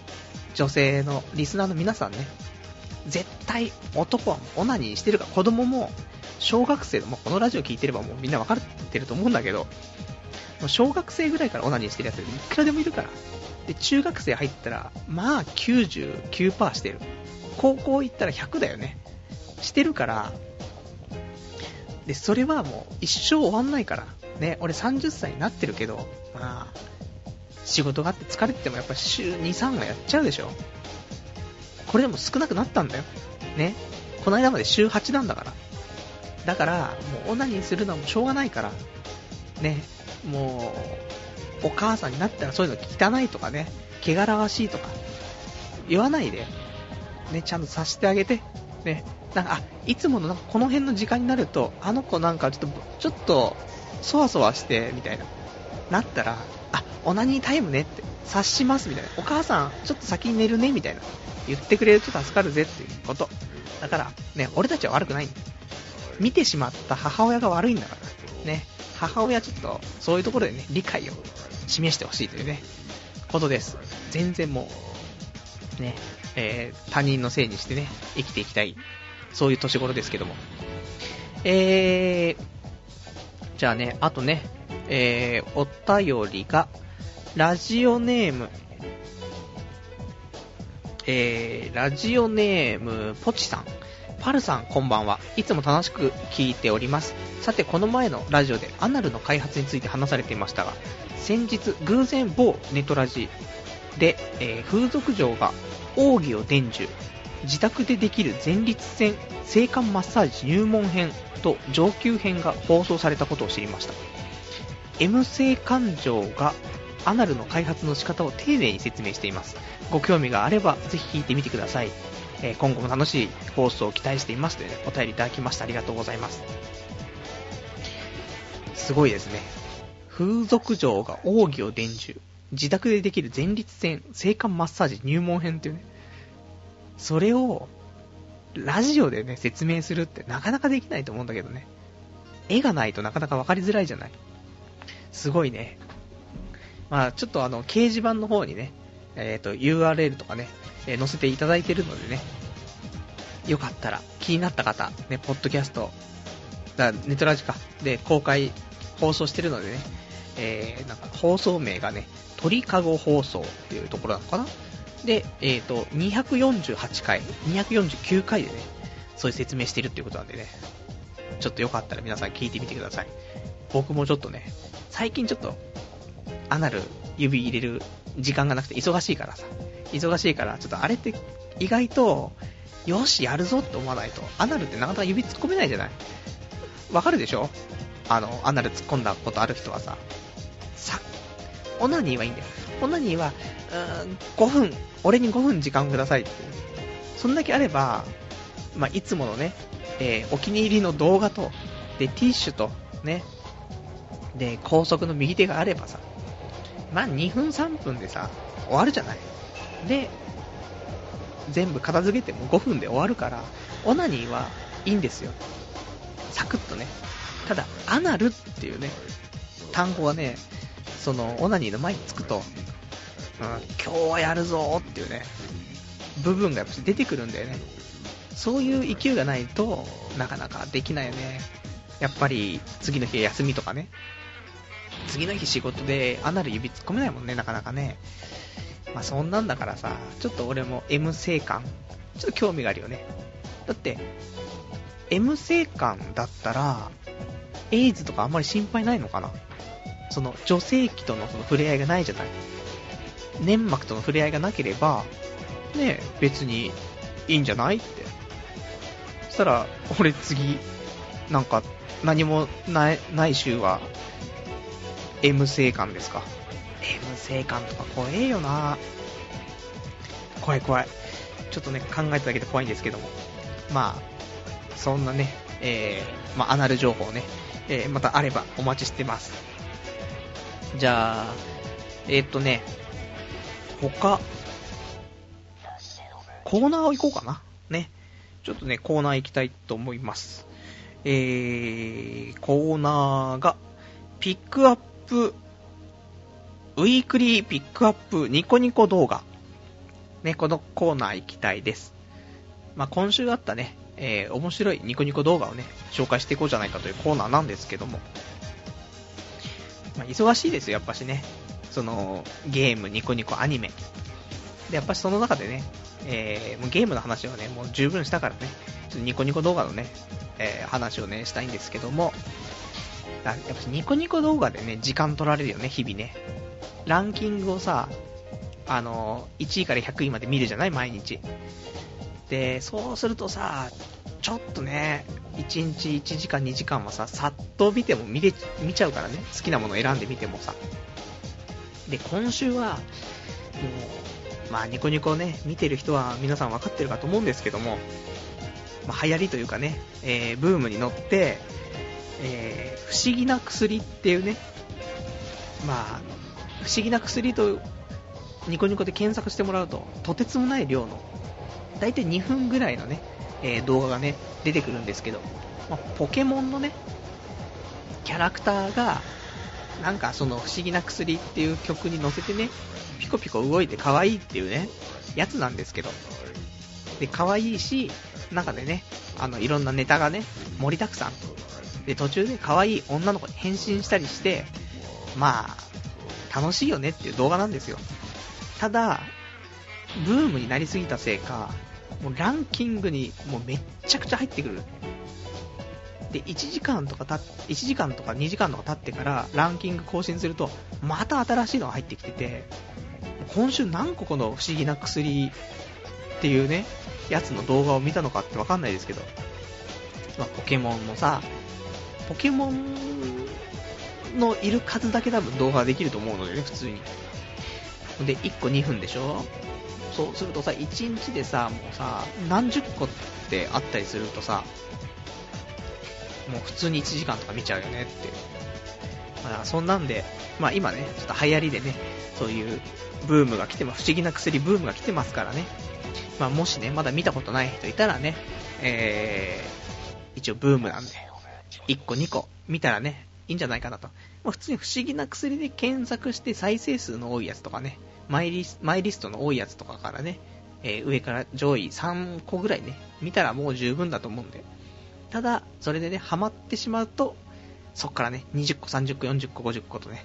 女性のリスナーの皆さんね、絶対男はオナニーしてるから、子供も小学生でもこのラジオ聞いてればもうみんな分かってると思うんだけど、もう小学生ぐらいからオナニーしてるやついくらでもいるから。で、中学生入ったら、まあ99%してる。高校行ったら100だよね。してるから、で、それはもう一生終わんないから。ね、俺30歳になってるけど、まあ、仕事があって疲れててもやっぱ週2、3はやっちゃうでしょ。これでも少なくなったんだよ。ね。この間まで週8なんだから。だから、もうオナニーするのはもうしょうがないから、ね、もう、お母さんになったらそういうの汚いとかね、汚らわしいとか、言わないで、ね、ちゃんとさしてあげて、ね、なんか、いつものなんかこの辺の時間になると、あの子なんかちょっと、ちょっと、そわそわして、みたいな、なったら、あ、オナニータイムねって、察しますみたいな、お母さん、ちょっと先に寝るねみたいな、言ってくれると助かるぜっていうこと。だから、ね、俺たちは悪くない見てしまった母親が悪いんだから、ね、母親ちょっと、そういうところでね、理解を。示してほしいというね、ことです。全然もう、ね、えー、他人のせいにしてね、生きていきたい、そういう年頃ですけども。えー、じゃあね、あとね、えー、お便りが、ラジオネーム、えー、ラジオネーム、ポチさん。パルさん、こんばんは。いつも楽しく聞いております。さて、この前のラジオでアナルの開発について話されていましたが、先日、偶然某ネトラジで、えー、風俗嬢が奥義を伝授、自宅でできる前立腺性感マッサージ入門編と上級編が放送されたことを知りました。M 性感情がアナルの開発の仕方を丁寧に説明しています。ご興味があれば、ぜひ聞いてみてください。え今後も楽しい放送を期待していますという、ね、お便りいただきました。ありがとうございます。すごいですね。風俗嬢が奥義を伝授。自宅でできる前立腺、性感マッサージ入門編っていうね。それを、ラジオでね、説明するってなかなかできないと思うんだけどね。絵がないとなかなか分かりづらいじゃない。すごいね。まあちょっとあの、掲示板の方にね、えっ、ー、と、URL とかね、えー、載せていただいてるのでね、よかったら、気になった方、ね、ポッドキャスト、だネットラジカで公開、放送してるのでね、えー、なんか放送名がね、鳥かご放送っていうところなのかなで、えっ、ー、と、248回、249回でね、そういう説明してるっていうことなんでね、ちょっとよかったら皆さん聞いてみてください。僕もちょっとね、最近ちょっと、アナル指入れる時間がなくて忙しいからさ、忙しいから、ちょっとあれって意外と、よし、やるぞって思わないと、アナルってなかなか指突っ込めないじゃない？わかるでしょ？あの、アナル突っ込んだことある人はさ、さ、オナニーはいいんだよ。オナニーは、うーん、5分、俺に5分時間くださいって。そんだけあれば、まあ、いつものね、えー、お気に入りの動画と、で、ティッシュと、ね、で、高速の右手があればさ、まあ、2分3分でさ、終わるじゃない。で、全部片付けても5分で終わるから、オナニーはいいんですよ。サクッとね。ただ、アナルっていうね、単語がね、その、オナニーの前につくと、うん、今日はやるぞっていうね、部分がやっぱ出てくるんだよね。そういう勢いがないとなかなかできないよね。やっぱり次の日休みとかね。次の日仕事でアナル指突っ込めないもんね、なかなかね。まあそんなんだからさ、ちょっと俺も M 性感、ちょっと興味があるよね。だって、M 性感だったら、エイズとかあんまり心配ないのかなその女性器とのその触れ合いがないじゃない粘膜との触れ合いがなければ、ね別にいいんじゃないって。そしたら、俺次、なんか、何もない、ない週は、M 性感ですか。M 性感とか怖えよな怖い怖い。ちょっとね、考えただけで怖いんですけども。まあ、そんなね、えー、まあ、アナル情報ね、えー、またあればお待ちしてます。じゃあ、えー、っとね、他、コーナーを行こうかな。ね。ちょっとね、コーナー行きたいと思います。えー、コーナーが、ピックアップ、ウィークリーピックアップニコニコ動画。ね、このコーナー行きたいです。まあ、今週あったね、えー、面白いニコニコ動画をね、紹介していこうじゃないかというコーナーなんですけども。まあ、忙しいですよ、やっぱしね。その、ゲーム、ニコニコ、アニメ。で、やっぱしその中でね、えー、もうゲームの話はね、もう十分したからね、ちょっとニコニコ動画のね、えー、話をね、したいんですけども、やっぱしニコニコ動画でね、時間取られるよね、日々ね。ランキングをさ、あの、1位から100位まで見るじゃない？毎日。で、そうするとさ、ちょっとね、1日1時間2時間はさ、さっと見ても見れ、見ちゃうからね。好きなものを選んでみてもさ。で、今週は、もう、まあ、ニコニコね、見てる人は皆さん分かってるかと思うんですけども、まあ、流行りというかね、えー、ブームに乗って、えー、不思議な薬っていうね、まあ、不思議な薬とニコニコで検索してもらうと、とてつもない量の、だいたい2分ぐらいのね、えー、動画がね、出てくるんですけど、まあ、ポケモンのね、キャラクターが、なんかその不思議な薬っていう曲に乗せてね、ピコピコ動いて可愛いっていうね、やつなんですけど。で、可愛いし、中でね、あの、いろんなネタがね、盛りだくさん。で、途中で可愛い女の子に変身したりして、まあ、楽しいよねっていう動画なんですよ。ただ、ブームになりすぎたせいか、もうランキングにもうめっちゃくちゃ入ってくる。で、1時間とかた、1時間とか2時間とか経ってからランキング更新すると、また新しいのが入ってきてて、今週何個この不思議な薬っていうね、やつの動画を見たのかってわかんないですけど、まあ、ポケモンのさ、ポケモンのいる数だけ多分動画ができると思うのでね、普通に。で、1個2分でしょ？そうするとさ、1日でさ、もうさ、何十個ってあったりするとさ、もう普通に1時間とか見ちゃうよねって。まあ、そんなんで、まあ今ね、ちょっと流行りでね、そういうブームが来ても、不思議な薬ブームが来てますからね。まあもしね、まだ見たことない人いたらね、えー、一応ブームなんで、1個2個見たらね、いいんじゃないかなと。ま、普通に不思議な薬で検索して再生数の多いやつとかね、マイリスマイリストの多いやつとかからね、えー、上から上位3個ぐらいね、見たらもう十分だと思うんで。ただ、それでね、ハマってしまうと、そっからね、20個、30個、40個、50個とね、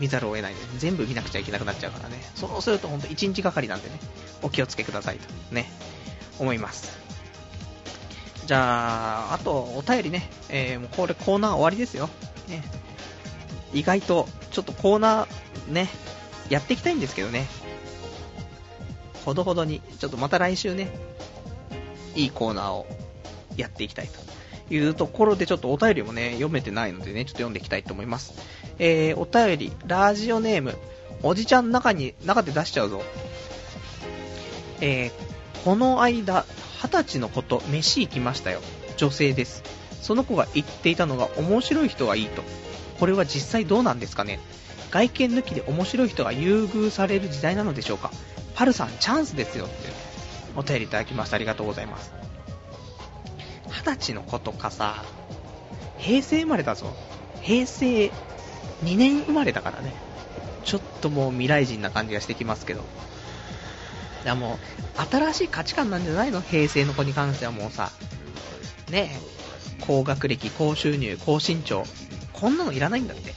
見ざるを得ないで、全部見なくちゃいけなくなっちゃうからね。そうするとほんと1日がかりなんでね、お気をつけくださいと、ね、思います。じゃあ、あと、お便りね、えー、もうこれコーナー終わりですよ。ね。意外と、ちょっとコーナー、ね、やっていきたいんですけどね。ほどほどに、ちょっとまた来週ね、いいコーナーをやっていきたいというところで、ちょっとお便りもね、読めてないのでね、ちょっと読んでいきたいと思います。えー、お便り、ラジオネーム、おじちゃん中に、中で出しちゃうぞ。えー、この間、二十歳の子と飯行きましたよ。女性です。その子が言っていたのが面白い人がいいと。これは実際どうなんですかね外見抜きで面白い人が優遇される時代なのでしょうか？パルさん、チャンスですよってお便りいただきました。ありがとうございます。二十歳の子とかさ、平成生まれだぞ。平成2年生まれだからね。ちょっともう未来人な感じがしてきますけど。いやもう、新しい価値観なんじゃないの？平成の子に関してはもうさ。ねえ、高学歴、高収入、高身長。こんなのいらないんだって。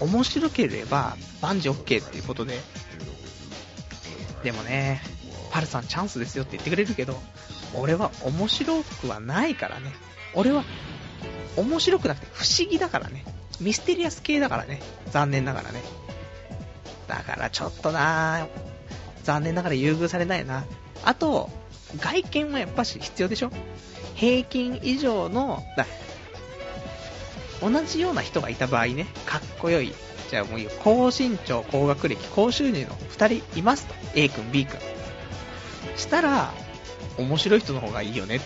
面白ければ万事 OK っていうことで。でもね、パルさんチャンスですよって言ってくれるけど、俺は面白くはないからね。俺は面白くなくて不思議だからね。ミステリアス系だからね。残念ながらね。だからちょっとな残念ながら優遇されないな。あと、外見はやっぱし必要でしょ平均以上の、だ同じような人がいた場合ね、かっこよい。じゃあもういいよ。高身長、高学歴、高収入の2人いますと。A 君、B 君。したら、面白い人の方がいいよねって。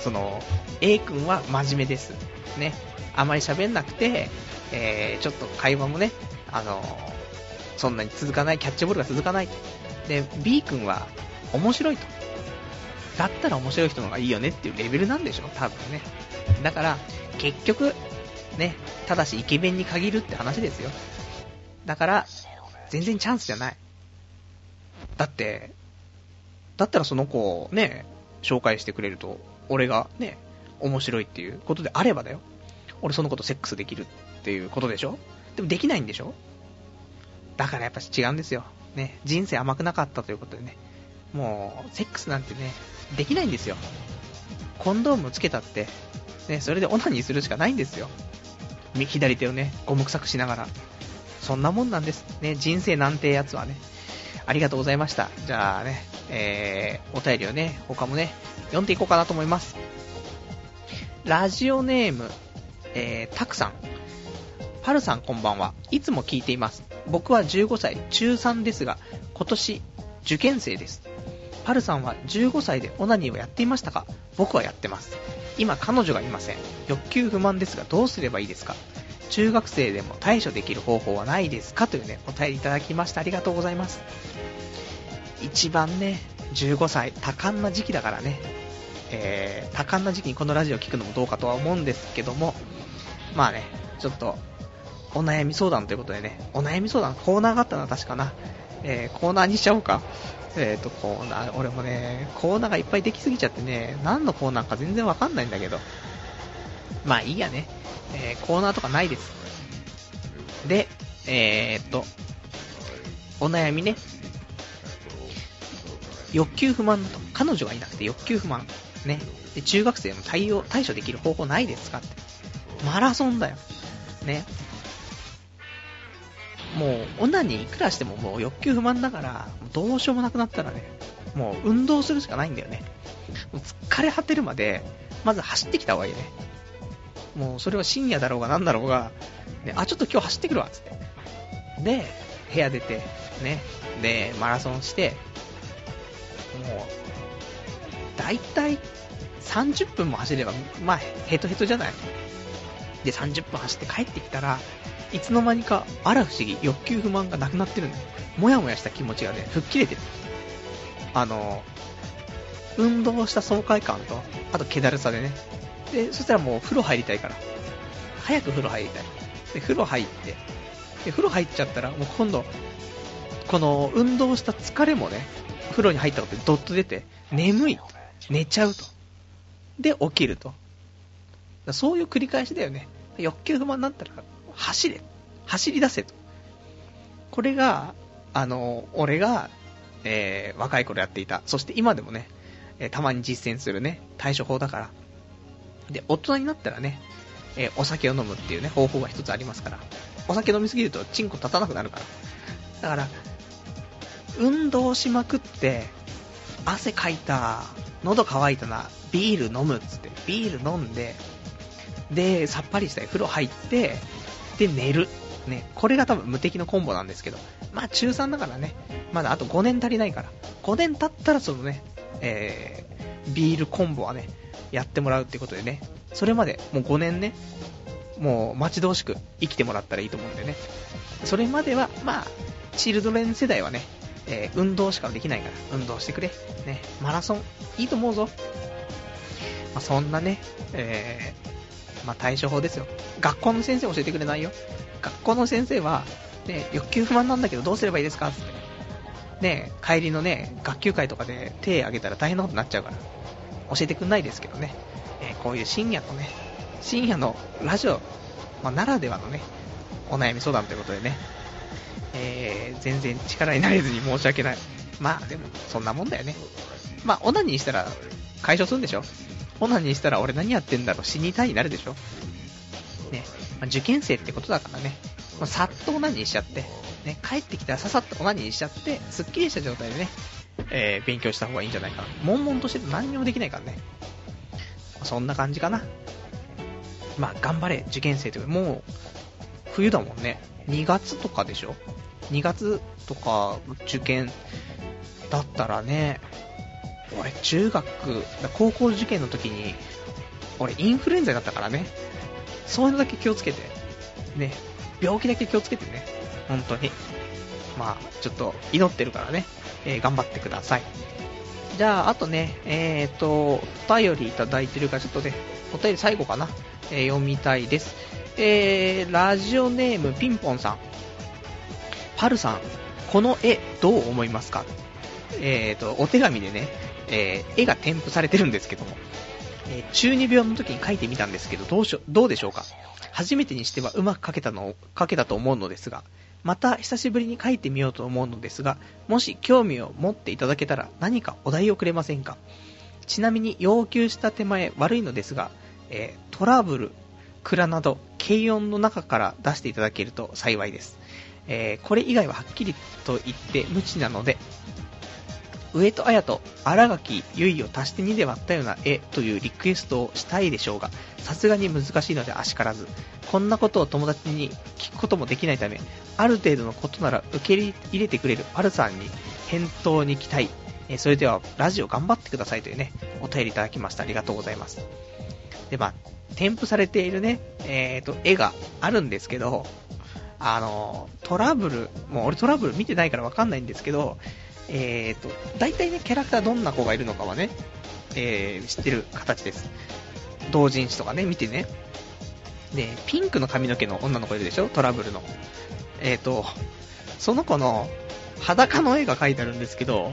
その、A 君は真面目です。ね。あまり喋んなくて、えー、ちょっと会話もね、あのー、そんなに続かない、キャッチボールが続かない。で、B 君は面白いと。だったら面白い人の方がいいよねっていうレベルなんでしょ多分ね。だから、結局、ね、ただしイケメンに限るって話ですよ。だから、全然チャンスじゃない。だって、だったらその子をね、紹介してくれると、俺がね、面白いっていうことであればだよ。俺その子とセックスできるっていうことでしょでもできないんでしょだからやっぱ違うんですよ。ね、人生甘くなかったということでね、もう、セックスなんてね、できないんですよ。コンドームつけたって、ね、それでオナニーするしかないんですよ。左手をね、ゴム臭くしながら。そんなもんなんです。ね、人生なんてやつはね。ありがとうございました。じゃあね、えー、お便りをね、他もね、読んでいこうかなと思います。ラジオネーム、えー、たくさん。はるさんこんばんは。いつも聞いています。僕は15歳、中3ですが、今年、受験生です。パルさんは15歳でオナニーをやっていましたか？僕はやってます。今彼女がいません。欲求不満ですがどうすればいいですか？中学生でも対処できる方法はないですか？というね、お便りいただきました。ありがとうございます。一番ね、15歳、多感な時期だからね、えー、多感な時期にこのラジオを聞くのもどうかとは思うんですけども、まあね、ちょっと、お悩み相談ということでね、お悩み相談コーナーがあったのは確かな、えー、コーナーにしちゃおうか。えっ、ー、と、コーナー、俺もね、コーナーがいっぱいできすぎちゃってね、何のコーナーか全然わかんないんだけど。まあいいやね。えー、コーナーとかないです。で、えー、っと、お悩みね。欲求不満と、彼女がいなくて欲求不満。ね。で、中学生の対応、対処できる方法ないですかって。マラソンだよ。ね。もう、女にいくらしてももう欲求不満だから、どうしようもなくなったらね、もう運動するしかないんだよね。もう疲れ果てるまで、まず走ってきた方がいいね。もうそれは深夜だろうが何だろうが、ね、あ、ちょっと今日走ってくるわ、つって。で、部屋出て、ね、で、マラソンして、もう、だいたい30分も走れば、まあ、ヘトヘトじゃないで、30分走って帰ってきたら、いつの間にか、あら不思議、欲求不満がなくなってるんだよ。もやもやした気持ちがね、吹っ切れてる。あの、運動した爽快感と、あと気だるさでね。で、そしたらもう風呂入りたいから。早く風呂入りたい。で、風呂入って、で、風呂入っちゃったら、もう今度、この運動した疲れもね、風呂に入ったことでドッと出て、眠い。寝ちゃうと。で、起きると。そういう繰り返しだよね。欲求不満になったら、走れ。走り出せと。これが、あの、俺が、えー、若い頃やっていた。そして今でもね、えー、たまに実践するね、対処法だから。で、大人になったらね、えー、お酒を飲むっていうね、方法が一つありますから。お酒飲みすぎるとチンコ立たなくなるから。だから、運動しまくって、汗かいた、喉乾いたな、ビール飲むっつって、ビール飲んで、で、さっぱりしたい風呂入って、で、寝る。ね、これが多分無敵のコンボなんですけど、まあ中3だからね、まだあと5年足りないから、5年経ったらそのね、えー、ビールコンボはね、やってもらうってことでね、それまでもう5年ね、もう待ち遠しく生きてもらったらいいと思うんでね、それまでは、まあ、チルドレン世代はね、えー、運動しかできないから、運動してくれ。ね、マラソン、いいと思うぞ。まあ、そんなね、えー、まあ、対処法ですよ。学校の先生教えてくれないよ。学校の先生は、ね、欲求不満なんだけどどうすればいいですかって。ね、帰りのね、学級会とかで手挙げたら大変なことになっちゃうから、教えてくんないですけどね。え、こういう深夜のね、深夜のラジオ、まあ、ならではのね、お悩み相談ということでね、えー、全然力になれずに申し訳ない。まあでも、そんなもんだよね。まあ、オナニーしたら解消するんでしょオナニーしたら俺何やってんだろう死にたいになるでしょ？ね、まあ、受験生ってことだからね、まあ、さっとオナニーしちゃって、ね、帰ってきたらささっとオナニーしちゃって、すっきりした状態でね、えー、勉強した方がいいんじゃないかな。悶々としてて何にもできないからね。そんな感じかな。まあ、頑張れ、受験生というか、もう、冬だもんね。2月とかでしょ ?2 月とか受験だったらね、俺中学、高校受験の時に、俺インフルエンザだったからね、そういうのだけ気をつけて、ね、病気だけ気をつけてね、本当に。まあ、ちょっと祈ってるからね、えー、頑張ってください。じゃあ、あとね、えーと、お便りいただいてるかちょっとね、お便り最後かな、えー、読みたいです。えー、ラジオネームピンポンさん。パルさん、この絵どう思いますか？えーと、お手紙でね、えー、絵が添付されてるんですけども、えー、中二病の時に描いてみたんですけど、どうしょ、どうでしょうか？初めてにしてはうまく描けたの、描けたと思うのですが、また久しぶりに描いてみようと思うのですが、もし興味を持っていただけたら何かお題をくれませんか？ちなみに要求した手前悪いのですが、えー、トラブル、蔵など、軽音の中から出していただけると幸いです。えー、これ以外ははっきりと言って無知なので、上戸彩と新垣結衣を足して2で割ったような絵というリクエストをしたいでしょうが、さすがに難しいのであしからず、こんなことを友達に聞くこともできないため、ある程度のことなら受け入れてくれるパルさんに返答に期待。えそれでは、ラジオ頑張ってくださいというね、お便りいただきました。ありがとうございます。で、まあ、添付されているね、えっ、ー、と、絵があるんですけど、あの、トラブル、もう俺トラブル見てないからわかんないんですけど、えーと、大体ね、キャラクターどんな子がいるのかはね、えー、知ってる形です。同人誌とかね、見てね。で、ピンクの髪の毛の女の子いるでしょ？トラブルの。えーと、その子の裸の絵が描いてあるんですけど、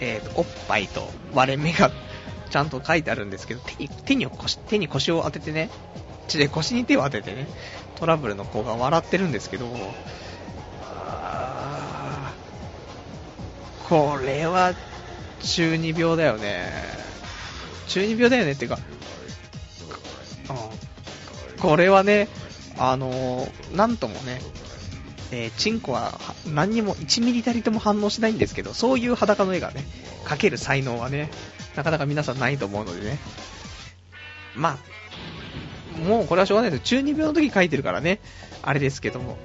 えーと、おっぱいと割れ目が ちゃんと書いてあるんですけど、手に、手に腰、手に腰を当ててね、血で腰に手を当ててね、トラブルの子が笑ってるんですけど、これは中二病だよね。中二病だよねっていうか、うん、これはね、あの、なんともね、えー、チンコは何にも1ミリたりとも反応しないんですけど、そういう裸の絵がね、描ける才能はね、なかなか皆さんないと思うのでね。まあ、もうこれはしょうがないです。中二病の時描いてるからね、あれですけども。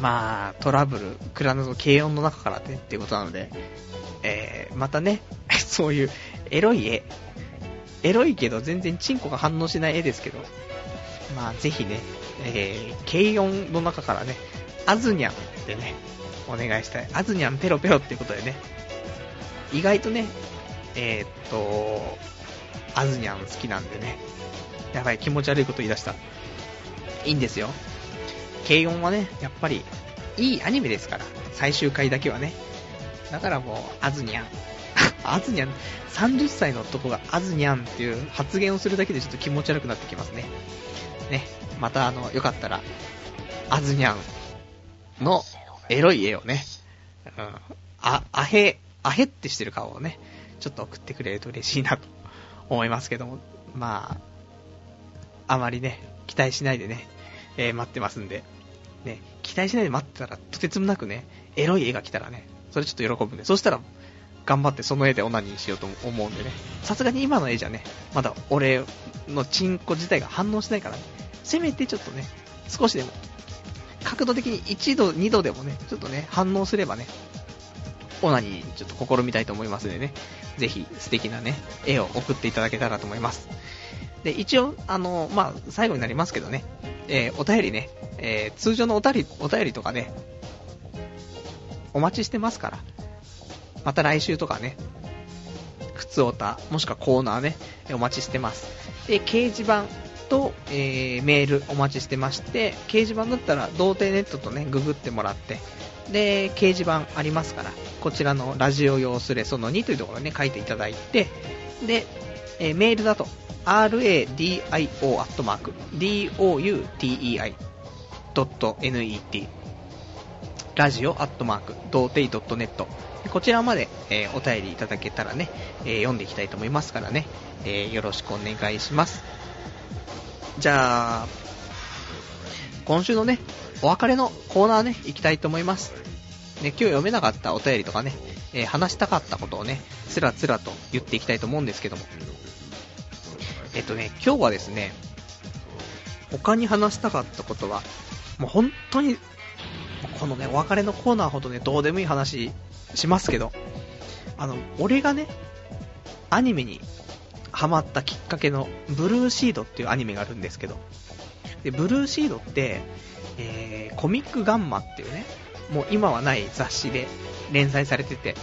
まあ、トラブル、クラナの軽音の中からねっていうことなので、えー、またね、そういうエロい絵、エロいけど全然チンコが反応しない絵ですけど、まあぜひね、えー、軽音の中からね、アズニャンでね、お願いしたい。アズニャンペロペロっていうことでね、意外とね、えー、っと、アズニャン好きなんでね、やばい気持ち悪いこと言い出した。いいんですよ。軽音はね、やっぱり、いいアニメですから、最終回だけはね。だからもう、アズニャン。アズニャン、30歳の男がアズニャンっていう発言をするだけでちょっと気持ち悪くなってきますね。ね、またあの、よかったら、アズニャンのエロい絵をね、うん、あ、アヘ、アヘってしてる顔をね、ちょっと送ってくれると嬉しいなと思いますけども、まあ、あまりね、期待しないでね、えー、待ってますんで、ね、期待しないで待ってたら、とてつもなくね、エロい絵が来たらね、それちょっと喜ぶんで、そしたら、頑張ってその絵でオナニーしようと思うんでね、さすがに今の絵じゃね、まだ俺のチンコ自体が反応しないからね、せめてちょっとね、少しでも、角度的に1度、2度でもね、ちょっとね、反応すればね、オナニーちょっと試みたいと思いますのでね、ぜひ素敵なね、絵を送っていただけたらと思います。で、一応、あの、まあ、最後になりますけどね、えー、お便りね、えー、通常のお便り、お便りとかね、お待ちしてますから、また来週とかね、靴オタ、もしくはコーナーね、お待ちしてます。で、掲示板と、えー、メールお待ちしてまして、掲示板だったら、童貞ネットとね、ググってもらって、で、掲示板ありますから、こちらのラジオ用スレその2というところに書いていただいて、で、えー、メールだと、radio.doutei.net ラジオアットマーク、童貞 .net こちらまで、えー、お便りいただけたらね、えー、読んでいきたいと思いますからね、えー、よろしくお願いします。じゃあ、今週のね、お別れのコーナーね、行きたいと思います。ね、今日読めなかったお便りとかね、え、話したかったことをね、つらつらと言っていきたいと思うんですけども。えっとね、今日はですね、他に話したかったことは、もう本当に、このね、お別れのコーナーほどね、どうでもいい話しますけど、あの、俺がね、アニメにハマったきっかけの、ブルーシードっていうアニメがあるんですけど、で、ブルーシードって、えー、コミックガンマっていうね、もう今はない雑誌で連載されてて、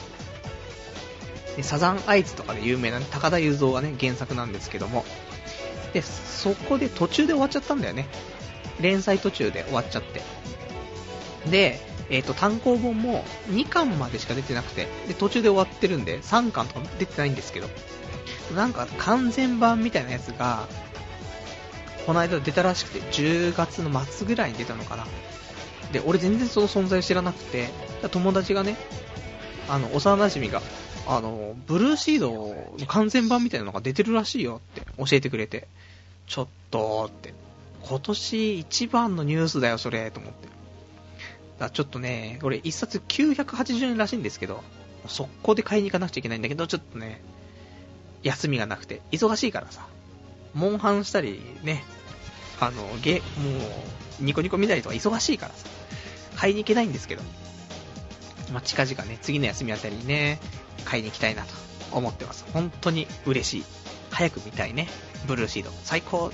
でサザンアイズとかで有名な、高田雄三がね、原作なんですけども、で、そこで途中で終わっちゃったんだよね。連載途中で終わっちゃって。で、えっ、ー、と、単行本も2巻までしか出てなくて、で、途中で終わってるんで、3巻とか出てないんですけど、なんか完全版みたいなやつが、この間出たらしくて、10月の末ぐらいに出たのかな。で、俺全然その存在知らなくて、友達がね、あの、幼馴染が、あの、ブルーシードの完全版みたいなのが出てるらしいよって教えてくれて、ちょっとって、今年一番のニュースだよ、それ、と思って。だちょっとね、これ一冊980円らしいんですけど、速攻で買いに行かなくちゃいけないんだけど、ちょっとね、休みがなくて、忙しいからさ、モンハンしたりね、あの、ゲ、もう、ニコニコ見たりとか忙しいからさ、買いに行けないんですけど、まあ、近々ね、次の休みあたりにね、買いに行きたいなと思ってます。本当に嬉しい。早く見たいね。ブルーシード。最高。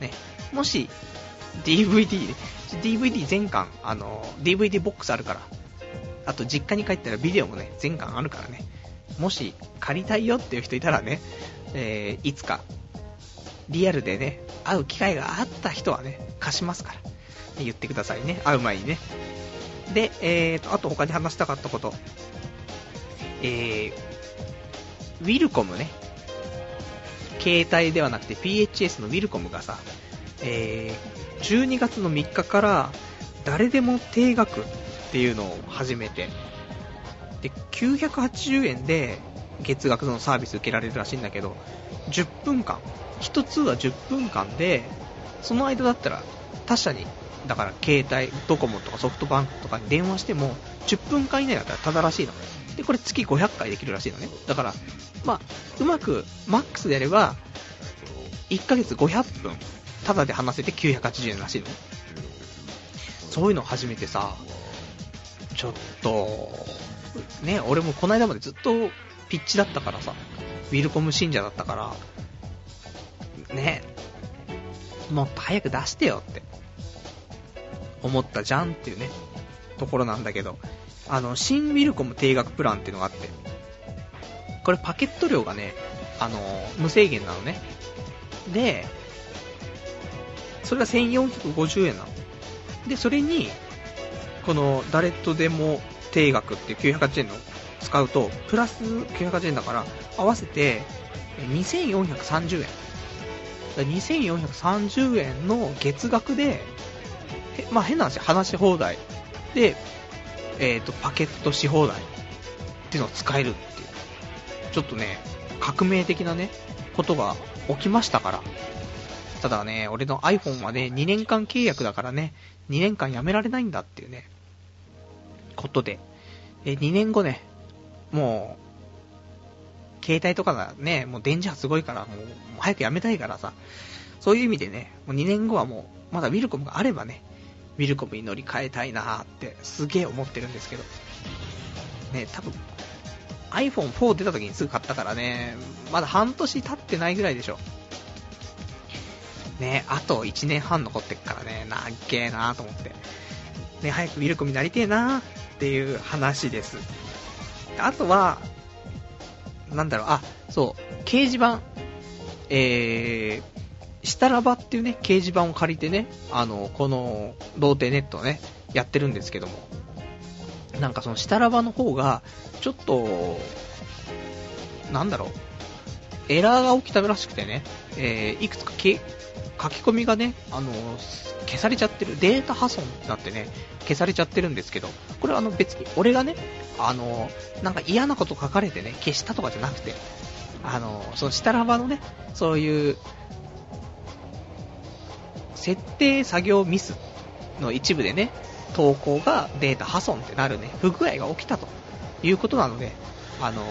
ね。もし、DVD、DVD 全巻、あの、DVD ボックスあるから。あと、実家に帰ったらビデオもね、全巻あるからね。もし、借りたいよっていう人いたらね、えー、いつか、リアルでね、会う機会があった人はね、貸しますから。言ってくださいね。会う前にね。で、えーと、あと他に話したかったこと。えー、ウィルコムね。携帯ではなくて PHS のウィルコムがさ、えー、12月の3日から誰でも定額っていうのを始めて、で、980円で月額のサービス受けられるらしいんだけど、10分間、1つは10分間で、その間だったら他社に、だから携帯、ドコモとかソフトバンクとかに電話しても、10分間以内だったらただらしいの。で、これ月500回できるらしいのね。だから、まあ、うまく、マックスでやれば、1ヶ月500分、ただで話せて980円らしいの。そういうのを始めてさ、ちょっと、ね、俺もこの間までずっとピッチだったからさ、ウィルコム信者だったから、ね、もっと早く出してよって思ったじゃんっていうね、ところなんだけど、あの、新ウィルコム定額プランっていうのがあって、これパケット量がね、あの、無制限なのね。で、それが1450円なの。で、それに、この誰とでも定額っていう980円の使うと、プラス980円だから、合わせて2430円。2430円の月額で、まあ変な話、話し放題で、えっ、ー、と、パケットし放題っていうのを使えるっていう。ちょっとね、革命的なね、ことが起きましたから。ただね、俺の iPhone はね、2年間契約だからね、2年間やめられないんだっていうね、ことで、え、2年後ね、もう、携帯とかがね、もう電磁波すごいから、もう、早くやめたいからさ、そういう意味でね、もう2年後はもう、まだウィルコムがあればね、ウィルコムに乗り換えたいなーってすげえ思ってるんですけど、ね、多分 iPhone4 出た時にすぐ買ったからね、まだ半年経ってないぐらいでしょ。ね、あと1年半残ってっからね、なっけーなーと思って。ね、早くウィルコムになりてえなーっていう話です。あとは、なんだろう、あ、そう、掲示板。えー、したらばっていうね、掲示板を借りてね、あの、この、童貞ネットをね、やってるんですけども、なんかそのしたらばの方が、ちょっと、なんだろう、エラーが起きたらしくてね、えー、いくつかけ書き込みがね、あの消されちゃってる、データ破損になってね、消されちゃってるんですけど、これはあの別に俺がね、あのなんか嫌なこと書かれてね、消したとかじゃなくて、あのその下ラバのね、そういう設定作業ミスの一部でね、投稿がデータ破損ってなるね、不具合が起きたということなので、あの、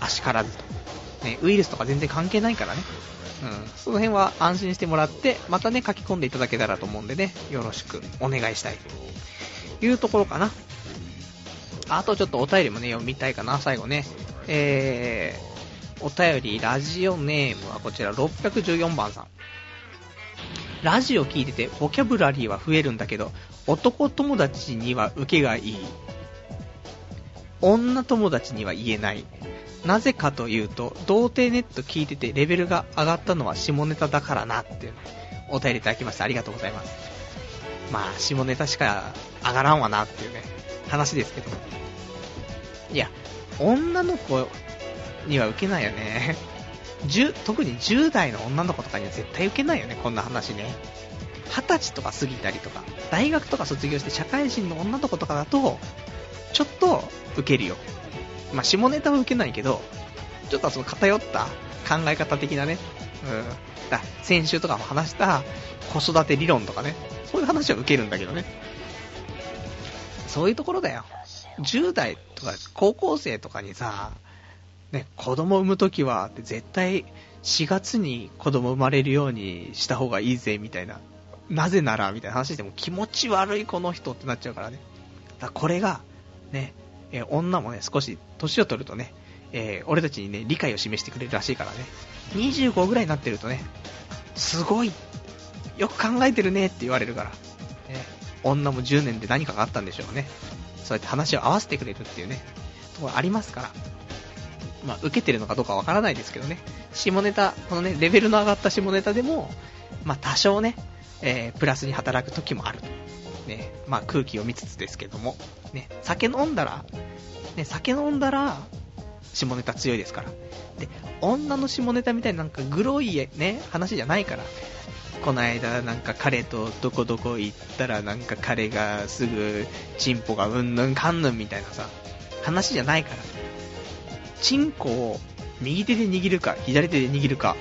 あしからずと。ね、ウイルスとか全然関係ないからね。うん、その辺は安心してもらって、またね、書き込んでいただけたらと思うんでね、よろしくお願いしたいというところかな。あとちょっとお便りもね、読みたいかな、最後ね。えー、お便り、ラジオネームはこちら、614番さん。ラジオ聞いてて、ボキャブラリーは増えるんだけど、男友達には受けがいい。女友達には言えない。なぜかというと、童貞ネット聞いててレベルが上がったのは下ネタだからなっていうお便りいただきましてありがとうございます。まあ、下ネタしか上がらんわなっていうね、話ですけど。いや、女の子には受けないよね。特に10代の女の子とかには絶対受けないよね、こんな話ね。20歳とか過ぎたりとか、大学とか卒業して社会人の女の子とかだと、ちょっと受けるよ。まあ、下ネタは受けないけど、ちょっとその偏った考え方的なね、うん。だ先週とかも話した子育て理論とかね、そういう話は受けるんだけどね。そういうところだよ。10代とか高校生とかにさ、ね、子供産むときは、絶対4月に子供生まれるようにした方がいいぜ、みたいな。なぜなら、みたいな話しても気持ち悪いこの人ってなっちゃうからね。だらこれが、ね、え、女もね、少し年を取るとね、えー、俺たちにね、理解を示してくれるらしいからね。25ぐらいになってるとね、すごい、よく考えてるねって言われるから。ね、女も10年で何かがあったんでしょうね。そうやって話を合わせてくれるっていうね、ところありますから。まあ、受けてるのかどうかわからないですけどね。下ネタ、このね、レベルの上がった下ネタでも、まあ、多少ね、えー、プラスに働く時もあると。ね、まあ、空気を見つつですけども、ね、酒飲んだら、ね、酒飲んだら、下ネタ強いですから。で、女の下ネタみたいななんかグロいね、話じゃないから。この間なんか彼とどこどこ行ったらなんか彼がすぐチンポがうんぬんかんぬんみたいなさ、話じゃないから。チンコを右手で握るか左手で握るか。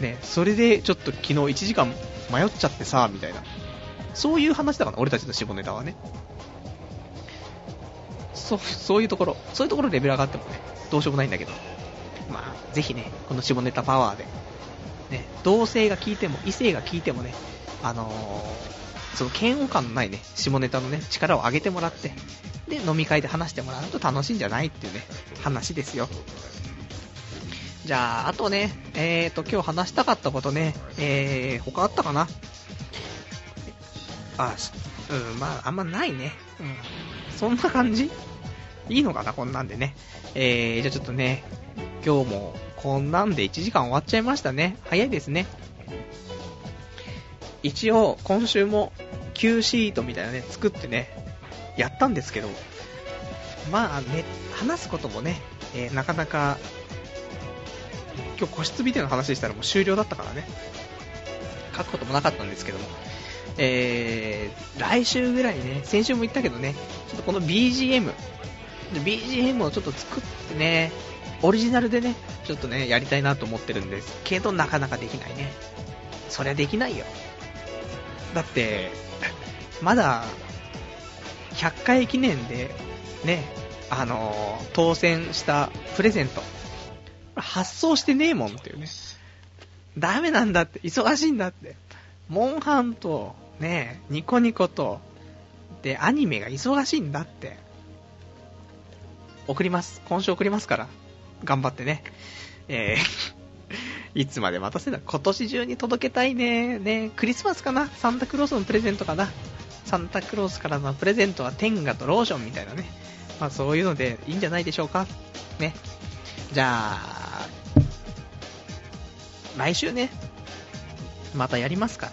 ね、それでちょっと昨日1時間迷っちゃってさ、みたいな。そういう話だから、俺たちの下ネタはね。そう、そういうところ、そういうところレベル上がってもね、どうしようもないんだけど。まあ、ぜひね、この下ネタパワーで、ね、同性が聞いても、異性が聞いてもね、あのー、その嫌悪感のないね、下ネタのね、力を上げてもらって、で、飲み会で話してもらうと楽しいんじゃないっていうね、話ですよ。じゃあ、あとね、えーと、今日話したかったことね、えー、他あったかな？あ、うん、まあ、あんまないね。うん。そんな感じ？いいのかな、こんなんでね。えー、じゃあちょっとね、今日もこんなんで1時間終わっちゃいましたね。早いですね。一応、今週も Q シートみたいなね、作ってね、やったんですけど、まあね、話すこともね、えー、なかなか、今日個室ビデオの話したらもう終了だったからね、書くこともなかったんですけども、えー、来週ぐらいね、先週も言ったけどね、ちょっとこの BGM、BGM をちょっと作ってね、オリジナルでね、ちょっとね、やりたいなと思ってるんですけど、なかなかできないね。そりゃできないよ。だって、まだ、100回記念で、ね、あのー、当選したプレゼント、発送してねえもんっていうね。ダメなんだって、忙しいんだって。モンハンと、ね、ニコニコと、で、アニメが忙しいんだって。送ります。今週送りますから。頑張ってね。えー いつまで待たせない今年中に届けたいね。ね、クリスマスかなサンタクロースのプレゼントかなサンタクロースからのプレゼントは天下とローションみたいなね。まあそういうのでいいんじゃないでしょうか。ね。じゃあ、来週ね、またやりますから。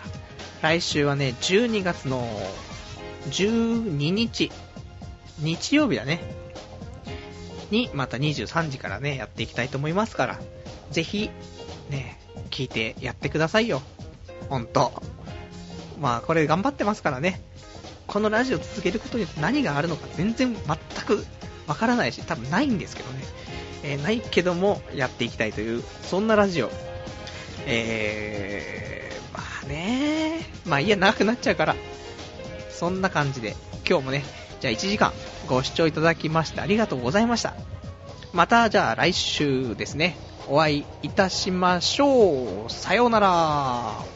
来週はね、12月の12日、日曜日だね。に、また23時からね、やっていきたいと思いますから、ぜひ、ね、聞いてやってくださいよ。ほんと。まあ、これ頑張ってますからね。このラジオ続けることによって何があるのか全然全くわからないし、多分ないんですけどね。えー、ないけども、やっていきたいという、そんなラジオ。えー、まあねまあいや、長くなっちゃうから。そんな感じで、今日もね、じゃあ1時間ご視聴いただきましてありがとうございました。また、じゃあ来週ですね、お会いいたしましょう。さようなら。